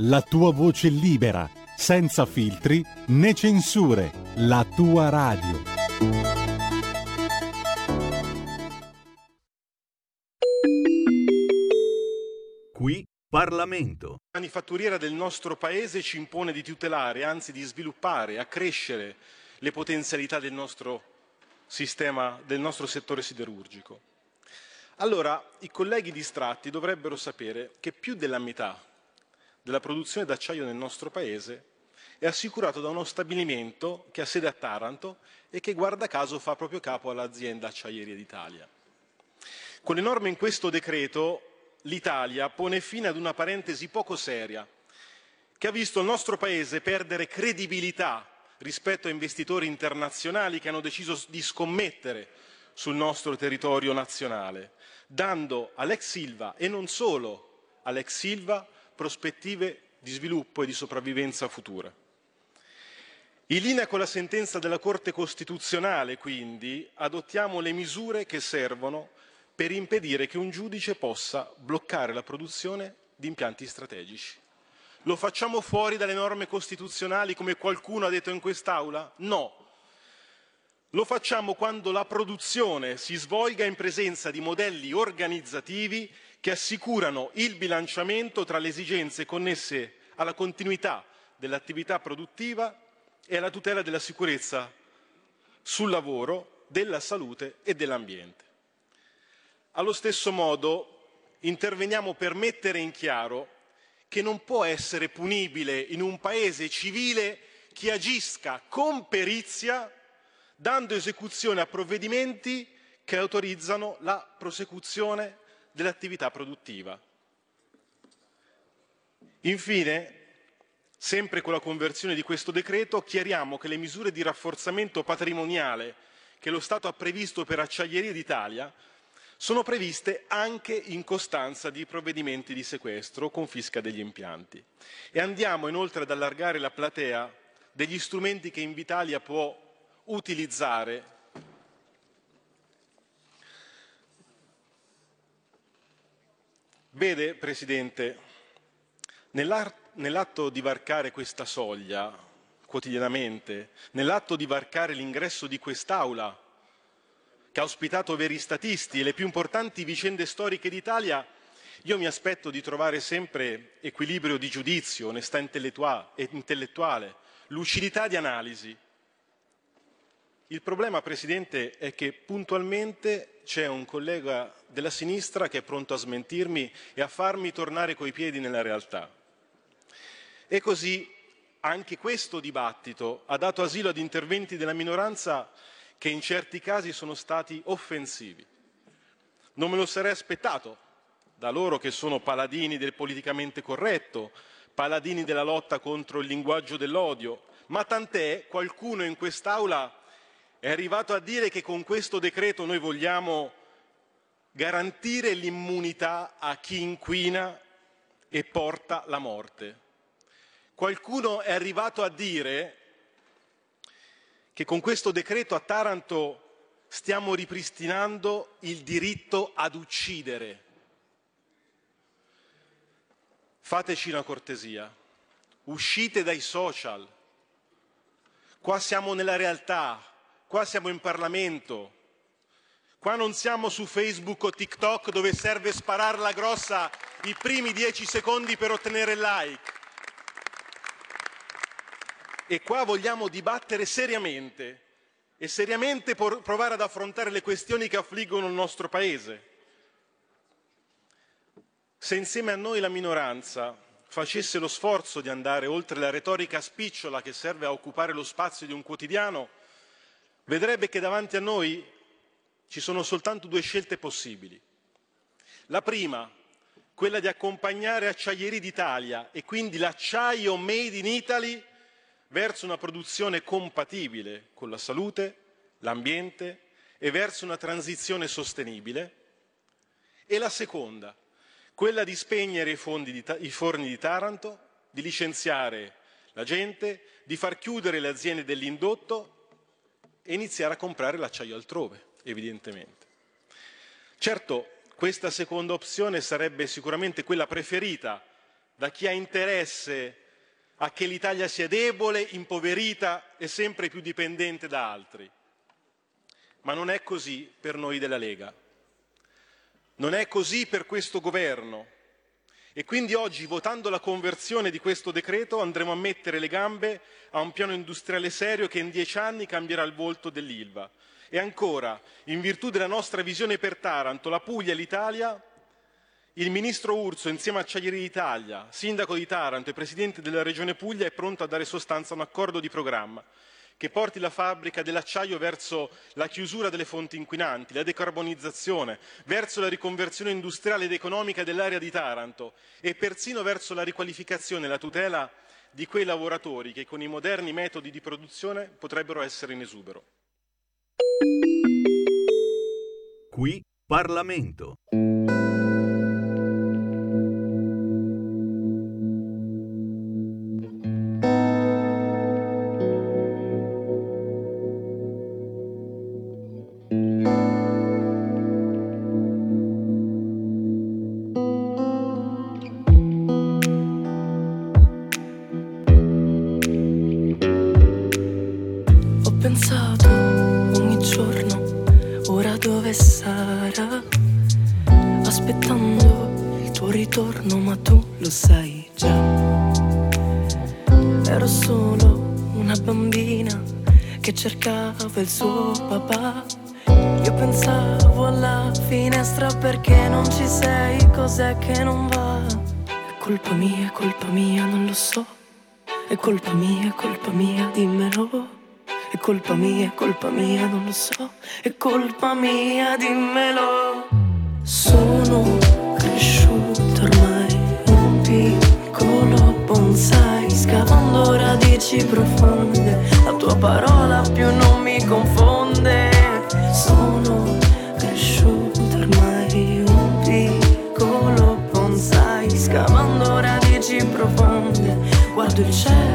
la tua voce libera, senza filtri né censure, la tua radio. Qui Parlamento. La manifatturiera del nostro paese ci impone di tutelare, anzi di sviluppare, accrescere le potenzialità del nostro sistema, del nostro settore siderurgico. Allora, i colleghi distratti dovrebbero sapere che più della metà della produzione d'acciaio nel nostro paese è assicurato da uno stabilimento che ha sede a Taranto e che guarda caso fa proprio capo all'azienda Acciaierie d'Italia. Con le norme in questo decreto l'Italia pone fine ad una parentesi poco seria che ha visto il nostro Paese perdere credibilità rispetto a investitori internazionali che hanno deciso di scommettere sul nostro territorio nazionale, dando all'ex Silva e non solo all'ex Silva prospettive di sviluppo e di sopravvivenza futura. In linea con la sentenza della Corte Costituzionale, quindi, adottiamo le misure che servono per impedire che un giudice possa bloccare la produzione di impianti strategici. Lo facciamo fuori dalle norme costituzionali come qualcuno ha detto in quest'Aula? No. Lo facciamo quando la produzione si svolga in presenza di modelli organizzativi che assicurano il bilanciamento tra le esigenze connesse alla continuità dell'attività produttiva e alla tutela della sicurezza sul lavoro, della salute e dell'ambiente. Allo stesso modo interveniamo per mettere in chiaro che non può essere punibile in un paese civile chi agisca con perizia dando esecuzione a provvedimenti che autorizzano la prosecuzione dell'attività produttiva. Infine, sempre con la conversione di questo decreto, chiariamo che le misure di rafforzamento patrimoniale che lo Stato ha previsto per Acciaierie d'Italia sono previste anche in costanza di provvedimenti di sequestro o confisca degli impianti. E andiamo inoltre ad allargare la platea degli strumenti che Invitalia può utilizzare Vede, Presidente, nell'atto di varcare questa soglia quotidianamente, nell'atto di varcare l'ingresso di quest'Aula, che ha ospitato veri statisti e le più importanti vicende storiche d'Italia, io mi aspetto di trovare sempre equilibrio di giudizio, onestà intellettuale, lucidità di analisi. Il problema, Presidente, è che puntualmente c'è un collega della sinistra che è pronto a smentirmi e a farmi tornare coi piedi nella realtà. E così anche questo dibattito ha dato asilo ad interventi della minoranza che in certi casi sono stati offensivi. Non me lo sarei aspettato da loro che sono paladini del politicamente corretto, paladini della lotta contro il linguaggio dell'odio, ma tant'è qualcuno in quest'Aula è arrivato a dire che con questo decreto noi vogliamo garantire l'immunità a chi inquina e porta la morte. Qualcuno è arrivato a dire che con questo decreto a Taranto stiamo ripristinando il diritto ad uccidere. Fateci una cortesia, uscite dai social, qua siamo nella realtà, qua siamo in Parlamento, qua non siamo su Facebook o TikTok dove serve spararla grossa i primi dieci secondi per ottenere il like. E qua vogliamo dibattere seriamente e seriamente provare ad affrontare le questioni che affliggono il nostro Paese. Se insieme a noi la minoranza facesse lo sforzo di andare oltre la retorica spicciola che serve a occupare lo spazio di un quotidiano, vedrebbe che davanti a noi ci sono soltanto due scelte possibili. La prima, quella di accompagnare Acciaieri d'Italia e quindi l'acciaio made in Italy verso una produzione compatibile con la salute, l'ambiente e verso una transizione sostenibile. E la seconda, quella di spegnere i, i forni di Taranto, di licenziare la gente, di far chiudere le aziende dell'indotto e iniziare a comprare l'acciaio altrove, evidentemente. Certo, questa seconda opzione sarebbe sicuramente quella preferita da chi ha interesse a che l'Italia sia debole, impoverita e sempre più dipendente da altri. Ma non è così per noi della Lega. Non è così per questo governo. E quindi oggi, votando la conversione di questo decreto, andremo a mettere le gambe a un piano industriale serio che in dieci anni cambierà il volto dell'Ilva. E ancora, in virtù della nostra visione per Taranto, la Puglia e l'Italia il ministro Urso, insieme a Acciaieri d'Italia, sindaco di Taranto e presidente della regione Puglia, è pronto a dare sostanza a un accordo di programma che porti la fabbrica dell'acciaio verso la chiusura delle fonti inquinanti, la decarbonizzazione, verso la riconversione industriale ed economica dell'area di Taranto e persino verso la riqualificazione e la tutela di quei lavoratori che con i moderni metodi di produzione potrebbero essere in esubero. Qui Parlamento. Colpa mia, colpa mia, dimmelo. È colpa mia, colpa mia, non lo so. È colpa mia, dimmelo. Sono cresciuto ormai un piccolo bonsai, scavando radici profonde. La tua parola più non mi confonde. Sono cresciuto ormai un piccolo bonsai, scavando radici profonde. Guardo il cielo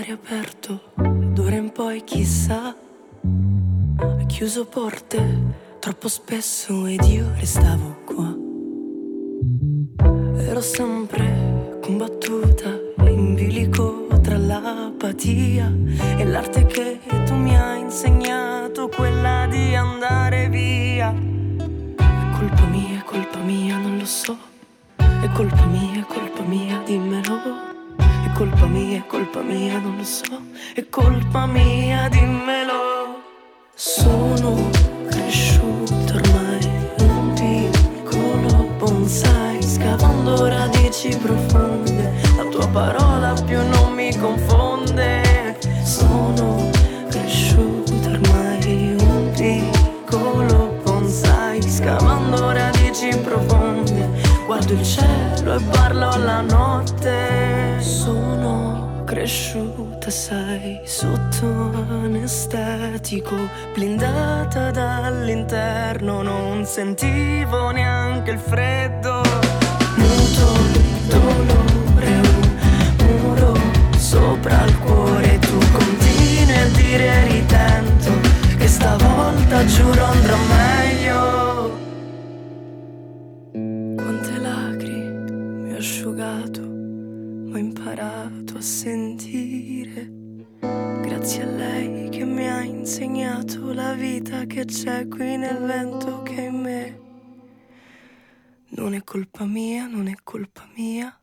mare aperto, d'ora in poi chissà. Ho chiuso porte troppo spesso ed io restavo qua. Ero sempre combattuta in bilico tra l'apatia e l'arte che tu mi hai insegnato, quella di andare via. È colpa mia, è colpa mia, non lo so. È colpa mia, è colpa mia, dimmelo. Colpa mia, colpa mia, non lo so. È colpa mia, dimmelo. Sono cresciuto ormai un piccolo bonsai, scavando radici profonde. La tua parola più non mi confonde. Sono cresciuto ormai un piccolo bonsai, scavando radici profonde. Guardo il cielo e parlo alla notte. Sono cresciuta, sai, sotto anestetico, blindata dall'interno, non sentivo neanche il freddo. Muto dolore, un muro sopra il cuore, tu continui a dire ritento, che stavolta giuro andrà meglio. Asciugato, ho imparato a sentire. Grazie a lei che mi ha insegnato la vita che c'è qui nel vento che è in me. Non è colpa mia, non è colpa mia.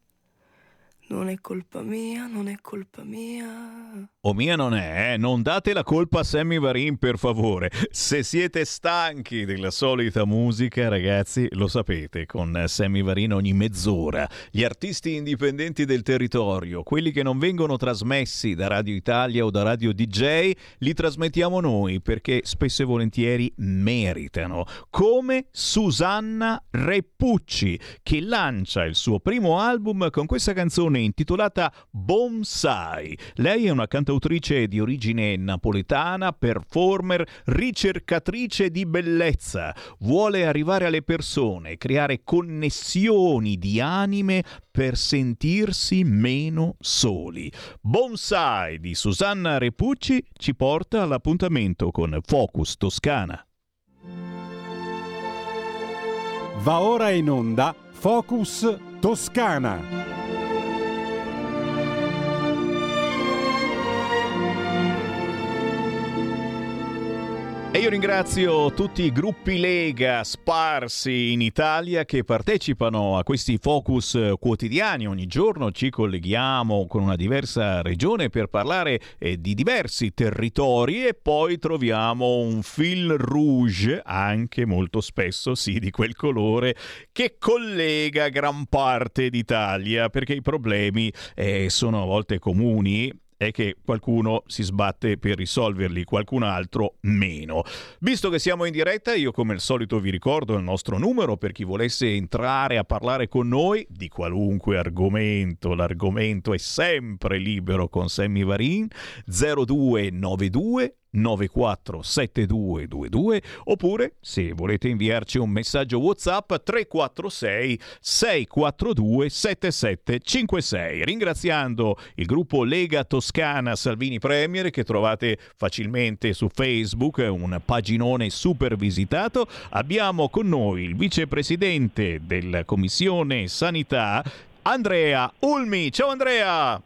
Non è colpa mia, non è colpa mia. O mia non è, eh? non date la colpa a Sammy Varin per favore. Se siete stanchi della solita musica, ragazzi, lo sapete, con Sammy Varin ogni mezz'ora. Gli artisti indipendenti del territorio, quelli che non vengono trasmessi da Radio Italia o da Radio DJ, li trasmettiamo noi perché spesso e volentieri meritano. Come Susanna Reppucci, che lancia il suo primo album con questa canzone intitolata Bonsai. Lei è una cantautrice di origine napoletana, performer, ricercatrice di bellezza. Vuole arrivare alle persone, creare connessioni di anime per sentirsi meno soli. Bonsai di Susanna Repucci ci porta all'appuntamento con Focus Toscana. Va ora in onda Focus Toscana. E io ringrazio tutti i gruppi Lega sparsi in Italia che partecipano a questi focus quotidiani. Ogni giorno ci colleghiamo con una diversa regione per parlare eh, di diversi territori e poi troviamo un fil rouge, anche molto spesso sì di quel colore, che collega gran parte d'Italia perché i problemi eh, sono a volte comuni è che qualcuno si sbatte per risolverli, qualcun altro meno. Visto che siamo in diretta, io come al solito vi ricordo il nostro numero per chi volesse entrare a parlare con noi di qualunque argomento. L'argomento è sempre libero con Sammy Varin 0292 947222 oppure se volete inviarci un messaggio WhatsApp 346 642 7756 ringraziando il gruppo Lega Toscana Salvini Premier che trovate facilmente su Facebook un paginone super visitato. Abbiamo con noi il vicepresidente della Commissione Sanità Andrea Ulmi. Ciao Andrea!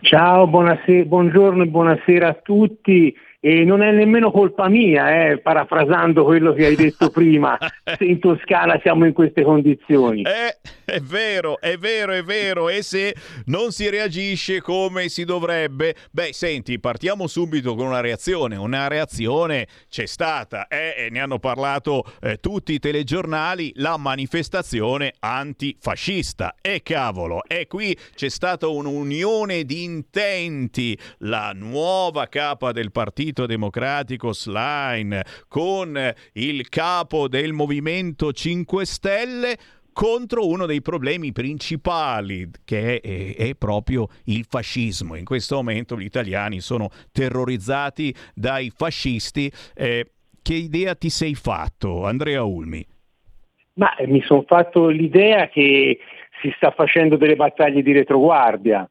Ciao, buonasera, buongiorno e buonasera a tutti. E non è nemmeno colpa mia, eh, parafrasando quello che hai detto prima, se in Toscana siamo in queste condizioni. Eh, è vero, è vero, è vero. E se non si reagisce come si dovrebbe, beh, senti, partiamo subito con una reazione. Una reazione c'è stata, eh, e ne hanno parlato eh, tutti i telegiornali, la manifestazione antifascista. E cavolo, e qui c'è stata un'unione di intenti. La nuova capa del partito Democratico Slime con il capo del Movimento 5 Stelle contro uno dei problemi principali che è, è, è, proprio il fascismo. In questo momento gli italiani sono terrorizzati dai fascisti. Eh, che idea ti sei fatto, Andrea Ulmi? Ma eh, mi sono fatto l'idea che si sta facendo delle battaglie di retroguardia.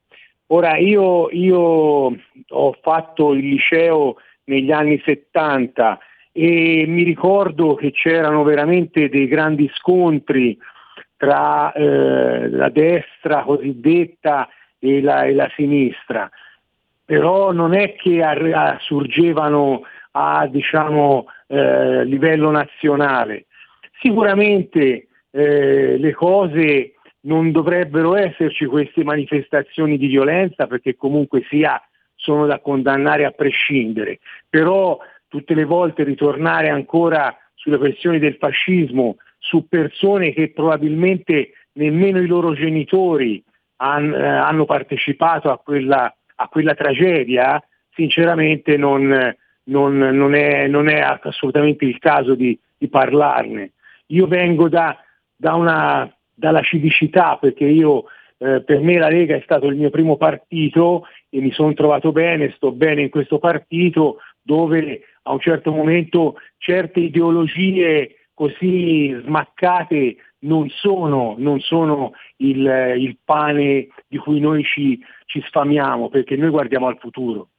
Ora io, io ho fatto il liceo negli anni 70 e mi ricordo che c'erano veramente dei grandi scontri tra eh, la destra cosiddetta e la, e la, sinistra, però non è che ar- sorgevano a diciamo, eh, livello nazionale. Sicuramente eh, le cose non dovrebbero esserci queste manifestazioni di violenza perché comunque sia sono da condannare a prescindere, però tutte le volte ritornare ancora sulle questioni del fascismo, su persone che probabilmente nemmeno i loro genitori han, eh, hanno partecipato a quella, a quella tragedia, sinceramente non, non, non, è, non, è, assolutamente il caso di, di parlarne. Io vengo da, da una, dalla civicità perché io eh, per me la Lega è stato il mio primo partito e mi sono trovato bene, sto bene in questo partito dove a un certo momento certe ideologie così smaccate non sono, non sono il, il, pane di cui noi ci, ci sfamiamo, perché noi guardiamo al futuro.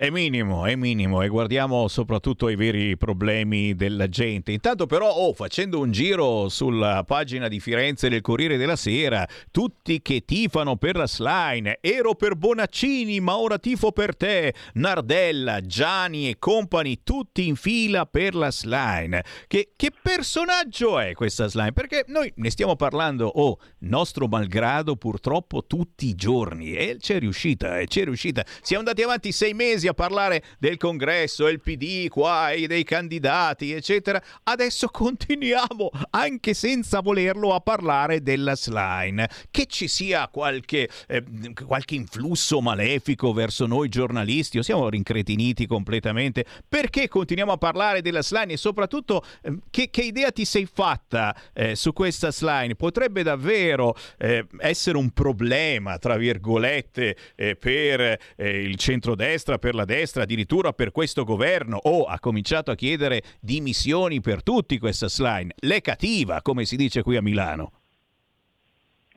È minimo, è minimo e guardiamo soprattutto ai veri problemi della gente. Intanto però, oh, facendo un giro sulla pagina di Firenze del Corriere della Sera, tutti che tifano per la slime, ero per Bonaccini ma ora tifo per te, Nardella, Gianni e compagni, tutti in fila per la slime. Che, che personaggio è questa slime? Perché noi ne stiamo parlando, oh, nostro malgrado purtroppo tutti i giorni e c'è riuscita, e c'è riuscita. Siamo andati avanti sei mesi a parlare del congresso, il PD qua e dei candidati, eccetera. Adesso continuiamo, anche senza volerlo, a parlare della slime. Che ci sia qualche, eh, qualche influsso malefico verso noi giornalisti o siamo rincretiniti completamente? Perché continuiamo a parlare della slime e soprattutto eh, che, che, idea ti sei fatta eh, su questa slime? Potrebbe davvero eh, essere un problema, tra virgolette, eh, per eh, il centrodestra, per la destra, addirittura per questo governo, o ha cominciato a chiedere dimissioni per tutti questa slime. L'è cattiva, come si dice qui a Milano.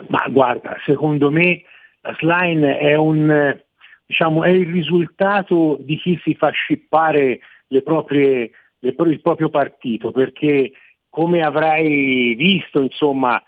Ma guarda, secondo me la slime è un diciamo, è il risultato di chi si fa scippare le proprie, le, il proprio partito, perché come avrai visto, insomma,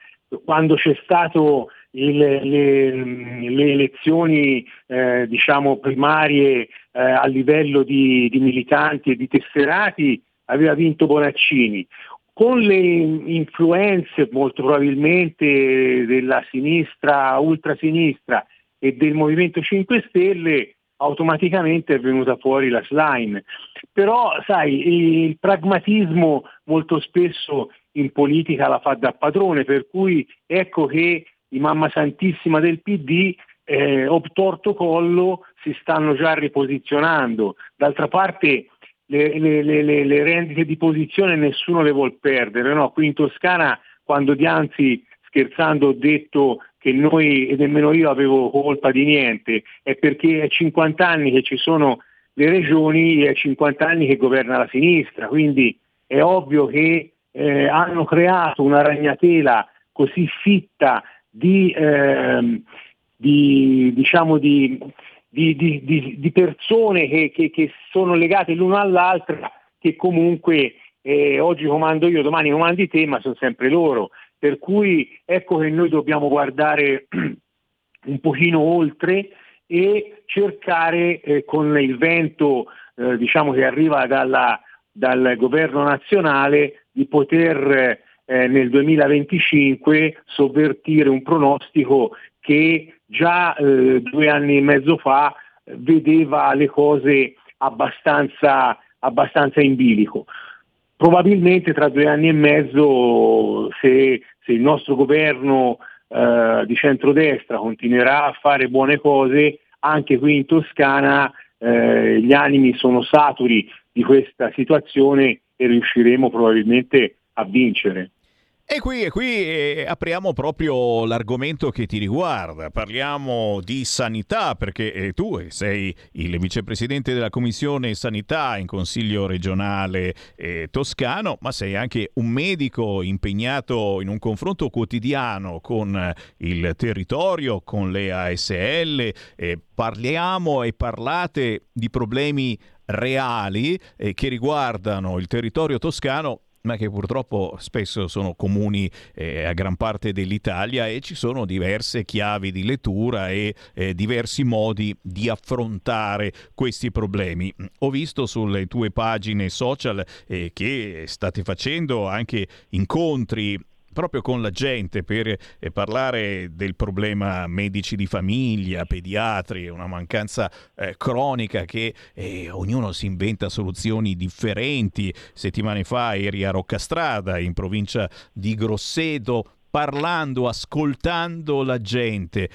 quando c'è stato il, le, le, elezioni eh, diciamo primarie eh, a livello di, di, militanti e di tesserati aveva vinto Bonaccini. Con le influenze molto probabilmente della sinistra, ultrasinistra e del Movimento 5 Stelle, automaticamente è venuta fuori la slime. Però, sai, il pragmatismo molto spesso in politica la fa da padrone, per cui ecco che i mamma santissima del PD eh, obtorto collo si stanno già riposizionando. D'altra parte le, le, le, le, rendite di posizione nessuno le vuol perdere. No? Qui in Toscana quando Dianzi scherzando ho detto che noi e nemmeno io avevo colpa di niente, è perché è 50 anni che ci sono le regioni e è 50 anni che governa la sinistra, quindi è ovvio che eh, hanno creato una ragnatela così fitta di, eh, di, diciamo di, di persone che, che, che, sono legate l'una all'altra, che comunque eh, oggi comando io, domani comandi te, ma sono sempre loro. Per cui ecco che noi dobbiamo guardare un pochino oltre e cercare eh, con il vento eh, diciamo che arriva dalla, dal governo nazionale di poter eh, nel 2025 sovvertire un pronostico che già eh, due anni e mezzo fa vedeva le cose abbastanza, abbastanza in bilico. Probabilmente tra due anni e mezzo, se, se il nostro governo eh, di centrodestra continuerà a fare buone cose, anche qui in Toscana eh, gli animi sono saturi di questa situazione e riusciremo probabilmente a vincere. E qui, e qui eh, apriamo proprio l'argomento che ti riguarda, parliamo di sanità perché eh, tu sei il vicepresidente della Commissione Sanità in Consiglio regionale eh, toscano, ma sei anche un medico impegnato in un confronto quotidiano con eh, il territorio, con le ASL, parliamo e parlate di problemi reali eh, che riguardano il territorio toscano ma che purtroppo spesso sono comuni eh, a gran parte dell'Italia e ci sono diverse chiavi di lettura e eh, diversi modi di affrontare questi problemi. Ho visto sulle tue pagine social eh, che state facendo anche incontri proprio con la gente per eh, parlare del problema medici di famiglia, pediatri, una mancanza eh, cronica che eh, ognuno si inventa soluzioni differenti. Settimane fa eri a Roccastrada, in provincia di Grosseto, parlando, ascoltando la gente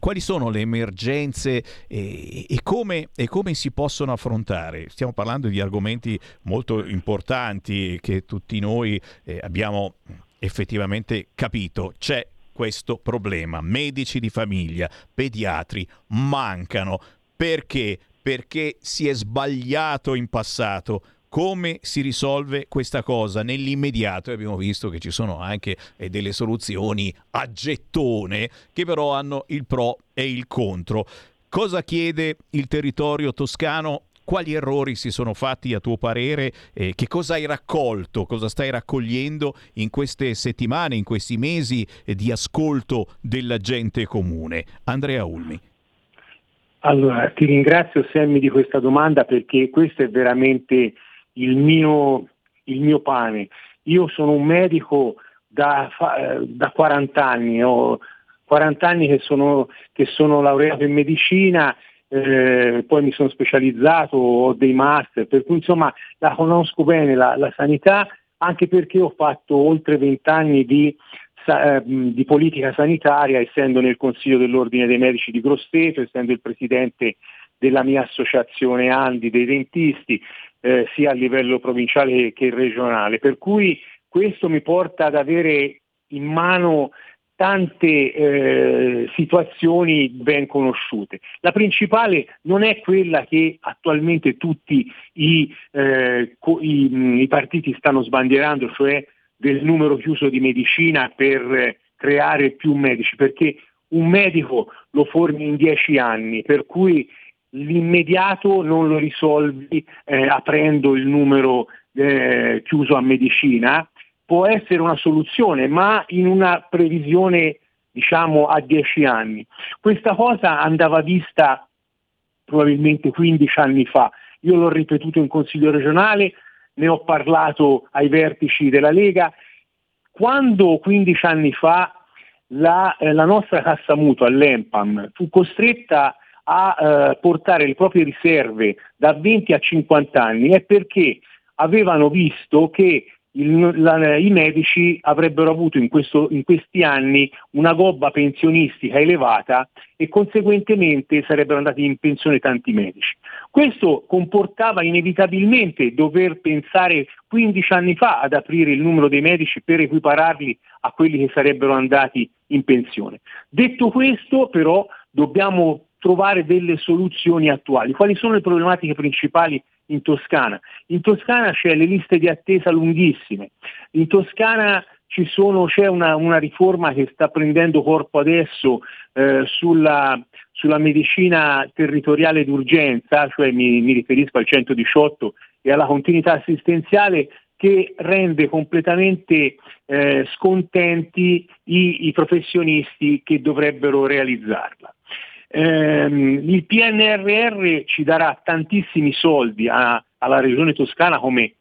quali sono le emergenze e, e, come, e, come, si possono affrontare? Stiamo parlando di argomenti molto importanti che tutti noi eh, abbiamo effettivamente capito. C'è questo problema. Medici di famiglia, pediatri mancano. Perché? Perché si è sbagliato in passato come si risolve questa cosa nell'immediato? Abbiamo visto che ci sono anche eh, delle soluzioni a gettone che però hanno il pro e il contro. Cosa chiede il territorio toscano? Quali errori si sono fatti a tuo parere? Eh, che cosa hai raccolto? Cosa stai raccogliendo in queste settimane, in questi mesi eh, di ascolto della gente comune? Andrea Ulmi. Allora, ti ringrazio Sammy di questa domanda perché questo è veramente il mio, il mio pane. Io sono un medico da, da 40 anni, ho 40 anni che sono, che sono laureato in medicina, eh, poi mi sono specializzato, ho dei master, per cui insomma la conosco bene la, la sanità, anche perché ho fatto oltre 20 anni di, eh, di, politica sanitaria, essendo nel Consiglio dell'Ordine dei Medici di Grosseto, essendo il presidente della mia associazione Andi dei dentisti, eh, sia a livello provinciale che regionale. Per cui questo mi porta ad avere in mano tante eh, situazioni ben conosciute. La principale non è quella che attualmente tutti i, eh, i, i partiti stanno sbandierando, cioè del numero chiuso di medicina per creare più medici, perché un medico lo formi in dieci anni, per cui l'immediato non lo risolvi eh, aprendo il numero eh, chiuso a medicina, può essere una soluzione, ma in una previsione diciamo a 10 anni. Questa cosa andava vista probabilmente 15 anni fa. Io l'ho ripetuto in Consiglio regionale, ne ho parlato ai vertici della Lega. Quando 15 anni fa la, eh, la nostra cassa mutua, l'EMPAM, fu costretta a eh, portare le proprie riserve da 20 a 50 anni è perché avevano visto che il, la, i medici avrebbero avuto in, questo, in, questi anni una gobba pensionistica elevata e conseguentemente sarebbero andati in pensione tanti medici. Questo comportava inevitabilmente dover pensare 15 anni fa ad aprire il numero dei medici per equipararli a quelli che sarebbero andati in pensione. Detto questo però dobbiamo trovare delle soluzioni attuali. Quali sono le problematiche principali in Toscana? In Toscana c'è le liste di attesa lunghissime, in Toscana sono, c'è una, una, riforma che sta prendendo corpo adesso eh, sulla, sulla, medicina territoriale d'urgenza, cioè mi, mi riferisco al 118 e alla continuità assistenziale che rende completamente eh, scontenti i, i professionisti che dovrebbero realizzarla. Ehm, il PNRR ci darà tantissimi soldi a, alla regione toscana come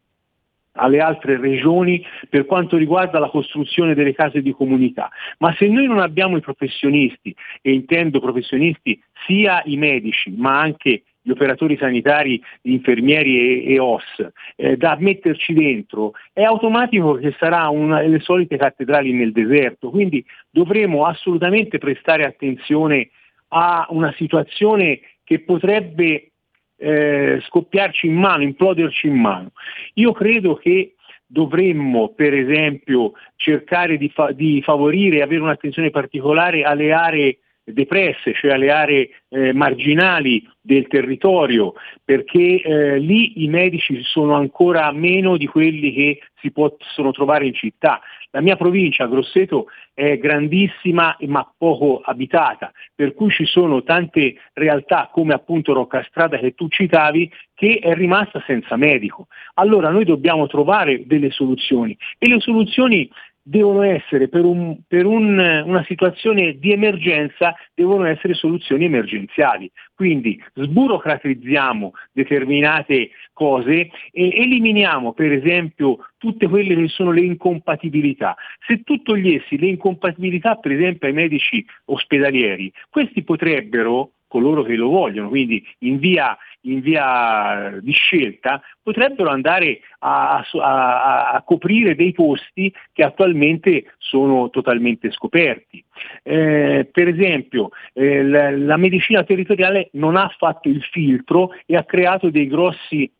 alle altre regioni per quanto riguarda la costruzione delle case di comunità. Ma se noi non abbiamo i professionisti, e intendo professionisti sia i medici, ma anche gli operatori sanitari, gli infermieri e, e OS, eh, da metterci dentro, è automatico che sarà una delle solite cattedrali nel deserto. Quindi dovremo assolutamente prestare attenzione a una situazione che potrebbe eh, scoppiarci in mano, imploderci in mano. Io credo che dovremmo per esempio cercare di, fa- di favorire avere un'attenzione particolare alle aree depresse, cioè alle aree eh, marginali del territorio, perché eh, lì i medici sono ancora meno di quelli che si possono trovare in città. La mia provincia, Grosseto, è grandissima ma poco abitata, per cui ci sono tante realtà come appunto Roccastrada che tu citavi che è rimasta senza medico. Allora noi dobbiamo trovare delle soluzioni e le soluzioni devono essere per, un, per un, una situazione di emergenza, devono essere soluzioni emergenziali. Quindi sburocratizziamo determinate cose e eliminiamo per esempio tutte quelle che sono le incompatibilità. Se tu togliessi le incompatibilità per esempio ai medici ospedalieri, questi potrebbero coloro che lo vogliono, quindi in via, in via di scelta, potrebbero andare a, a, a, coprire dei posti che attualmente sono totalmente scoperti. Eh, per esempio, eh, la, la medicina territoriale non ha fatto il filtro e ha creato dei grossi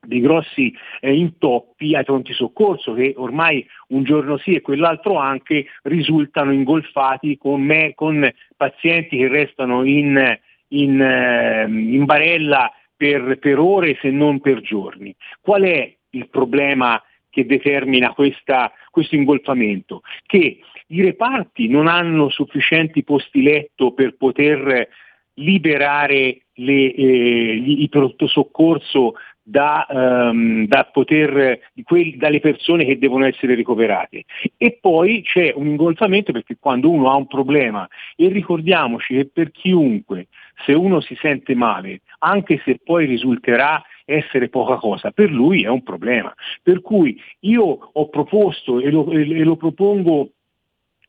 dei grossi eh, intoppi ai pronti soccorso che ormai un giorno sì e quell'altro anche risultano ingolfati con, me, con pazienti che restano in, in, eh, in barella per, per, ore se non per giorni. Qual è il problema che determina questa, questo ingolfamento? Che i reparti non hanno sufficienti posti letto per poter liberare le, eh, gli, i pronto soccorso da, um, da poter, quelli, dalle persone che devono essere ricoverate. E poi c'è un ingolfamento perché quando uno ha un problema, e ricordiamoci che per chiunque, se uno si sente male, anche se poi risulterà essere poca cosa, per lui è un problema. Per cui io ho proposto e lo, e lo propongo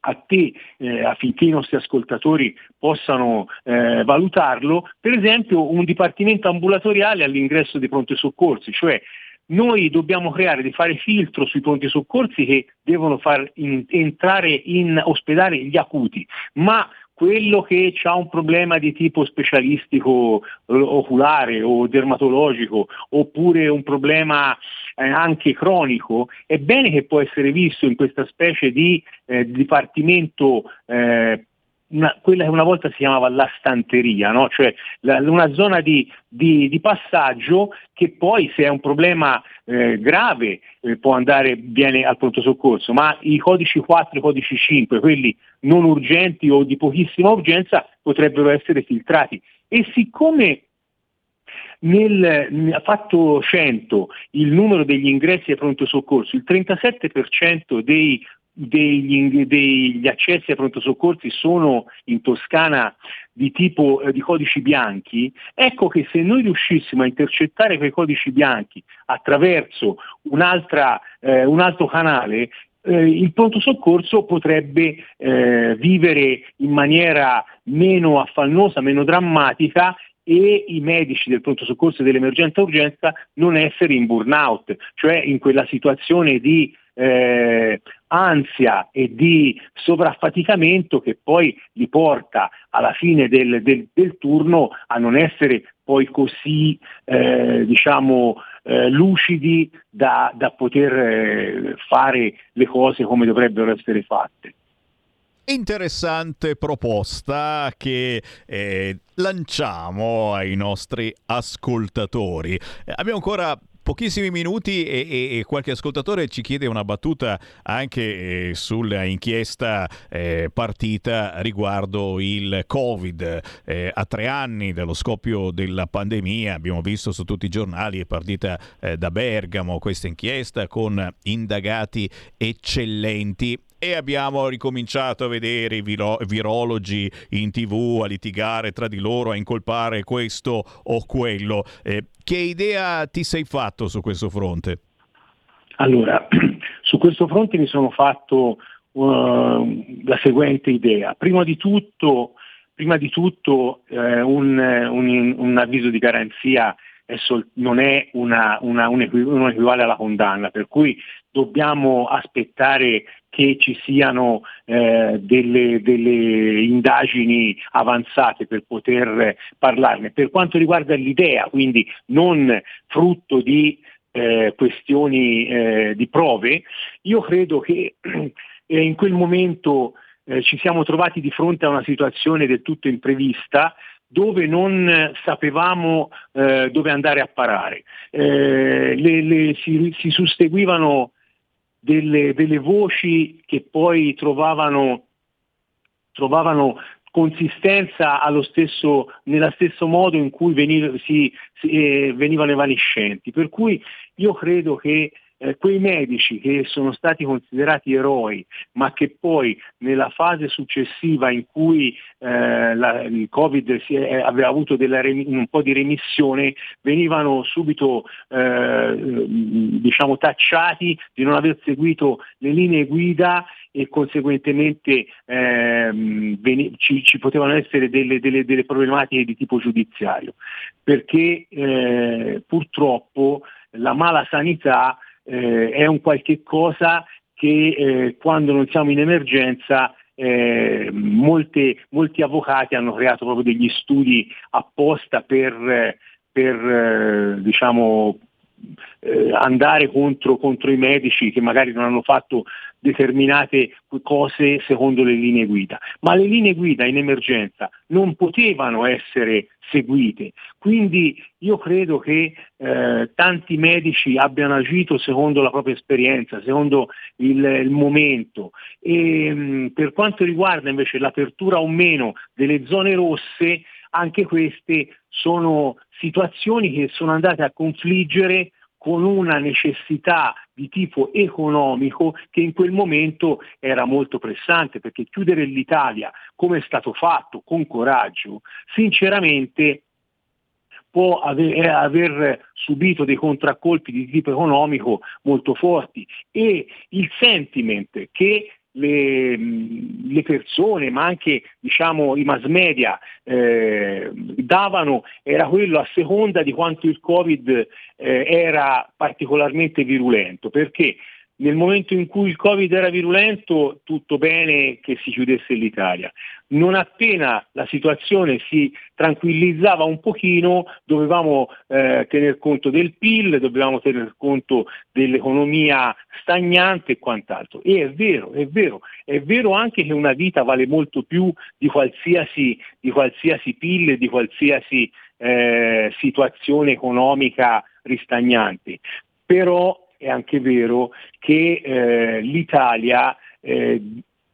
a te eh, affinché i nostri ascoltatori possano eh, valutarlo, per esempio un dipartimento ambulatoriale all'ingresso dei pronti soccorsi, cioè noi dobbiamo creare di fare filtro sui pronti soccorsi che devono far in, entrare in ospedale gli acuti, ma quello che ha un problema di tipo specialistico eh, oculare o dermatologico oppure un problema eh, anche cronico, è bene che può essere visto in questa specie di eh, dipartimento eh, una, quella che una volta si chiamava la stanteria, no? cioè la, una zona di, di, di, passaggio che poi se è un problema eh, grave eh, può andare bene al pronto soccorso, ma i codici 4 e codici 5, quelli non urgenti o di pochissima urgenza, potrebbero essere filtrati. E siccome nel fatto 100 il numero degli ingressi ai pronto soccorso, il 37% dei degli, degli, accessi ai pronto soccorsi sono in Toscana di tipo eh, di codici bianchi, ecco che se noi riuscissimo a intercettare quei codici bianchi attraverso eh, un altro canale, eh, il pronto soccorso potrebbe eh, vivere in maniera meno affannosa, meno drammatica e i medici del pronto soccorso e dell'emergenza urgenza non essere in burnout, cioè in quella situazione di eh, ansia e di sovraffaticamento che poi li porta alla fine del, del, del turno a non essere poi così eh, diciamo, eh, lucidi da, da poter eh, fare le cose come dovrebbero essere fatte interessante proposta che eh, lanciamo ai nostri ascoltatori. Eh, abbiamo ancora pochissimi minuti e, e, e, qualche ascoltatore ci chiede una battuta anche eh, sulla inchiesta eh, partita riguardo il Covid. Eh, a tre anni dallo scoppio della pandemia abbiamo visto su tutti i giornali, è partita eh, da Bergamo questa inchiesta con indagati eccellenti e abbiamo ricominciato a vedere i viro- virologi in tv a litigare tra di loro, a incolpare questo o quello. Eh, che idea ti sei fatto su questo fronte? Allora, su questo fronte mi sono fatto uh, la seguente idea. Prima di tutto, prima di tutto eh, un, un, un, avviso di garanzia è sol- non è una, una, un, equi- un equivale alla condanna, per cui dobbiamo aspettare che ci siano eh, delle, delle, indagini avanzate per poter parlarne. Per quanto riguarda l'idea, quindi non frutto di eh, questioni eh, di prove, io credo che eh, in quel momento eh, ci siamo trovati di fronte a una situazione del tutto imprevista dove non sapevamo eh, dove andare a parare. Le, le, si, si susseguivano delle, delle voci che poi trovavano, trovavano consistenza stesso, nello stesso modo in cui veniv- si, si, eh, venivano evanescenti. Per cui io credo che eh, quei medici che sono stati considerati eroi, ma che poi nella fase successiva in cui eh, la, il Covid è, aveva avuto della, un po' di remissione, venivano subito eh, diciamo, tacciati di non aver seguito le linee guida e conseguentemente ehm, veni- ci, ci, potevano essere delle, delle, delle, problematiche di tipo giudiziario, perché eh, purtroppo la mala sanità eh, è un qualche cosa che eh, quando non siamo in emergenza eh, molte, molti avvocati hanno creato proprio degli studi apposta per, per eh, diciamo, eh, andare contro, contro, i medici che magari non hanno fatto determinate cose secondo le linee guida, ma le linee guida in emergenza non potevano essere seguite, quindi io credo che eh, tanti medici abbiano agito secondo la propria esperienza, secondo il, il momento. E mh, per quanto riguarda invece l'apertura o meno delle zone rosse, anche queste sono situazioni che sono andate a confliggere con una necessità di tipo economico che in quel momento era molto pressante, perché chiudere l'Italia, come è stato fatto, con coraggio, sinceramente può aver, eh, subito dei contraccolpi di tipo economico molto forti. E il sentiment che le, le, persone, ma anche diciamo, i mass media eh, davano era quello a seconda di quanto il Covid eh, era particolarmente virulento, perché nel momento in cui il Covid era virulento, tutto bene che si chiudesse l'Italia. Non appena la situazione si tranquillizzava un pochino, dovevamo eh, tener conto del PIL, dovevamo tener conto dell'economia stagnante e quant'altro. E è vero, è vero, è vero anche che una vita vale molto più di qualsiasi, di qualsiasi PIL, di qualsiasi eh, situazione economica ristagnante. Però è anche vero che eh, l'Italia eh,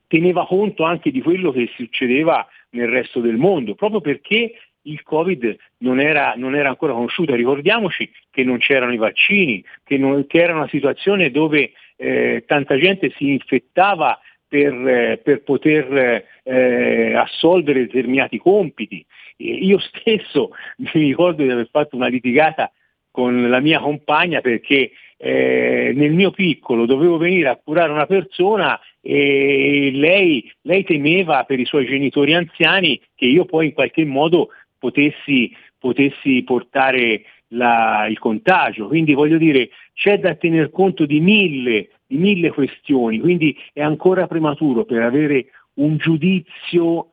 teneva conto anche di quello che succedeva nel resto del mondo, proprio perché il Covid non era, non era ancora conosciuto. Ricordiamoci che non c'erano i vaccini, che, non, che era una situazione dove eh, tanta gente si infettava per, eh, per poter eh, assolvere determinati compiti. io stesso mi ricordo di aver fatto una litigata con la mia compagna perché eh, nel mio piccolo dovevo venire a curare una persona e lei, lei, temeva per i suoi genitori anziani che io poi in qualche modo potessi, potessi portare la, il contagio. Quindi voglio dire, c'è da tener conto di mille, di mille questioni, quindi è ancora prematuro per avere un giudizio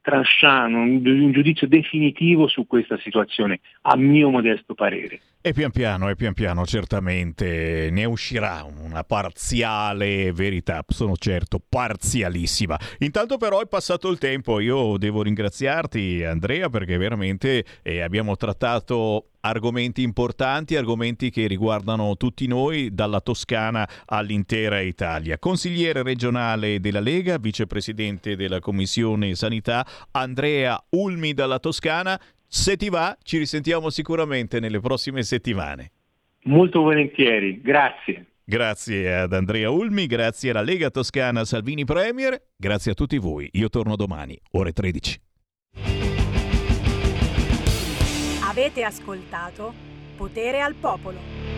tranchant, un, un giudizio definitivo su questa situazione, a mio modesto parere. E pian piano, e pian piano certamente ne uscirà una parziale verità, sono certo parzialissima. Intanto però è passato il tempo, io devo ringraziarti Andrea perché veramente eh, abbiamo trattato argomenti importanti, argomenti che riguardano tutti noi, dalla Toscana all'intera Italia. Consigliere regionale della Lega, vicepresidente della Commissione Sanità, Andrea Ulmi dalla Toscana. Se ti va, ci risentiamo sicuramente nelle prossime settimane. Molto volentieri, grazie. Grazie ad Andrea Ulmi, grazie alla Lega Toscana Salvini Premier, grazie a tutti voi. Io torno domani, ore 13. Avete ascoltato Potere al Popolo.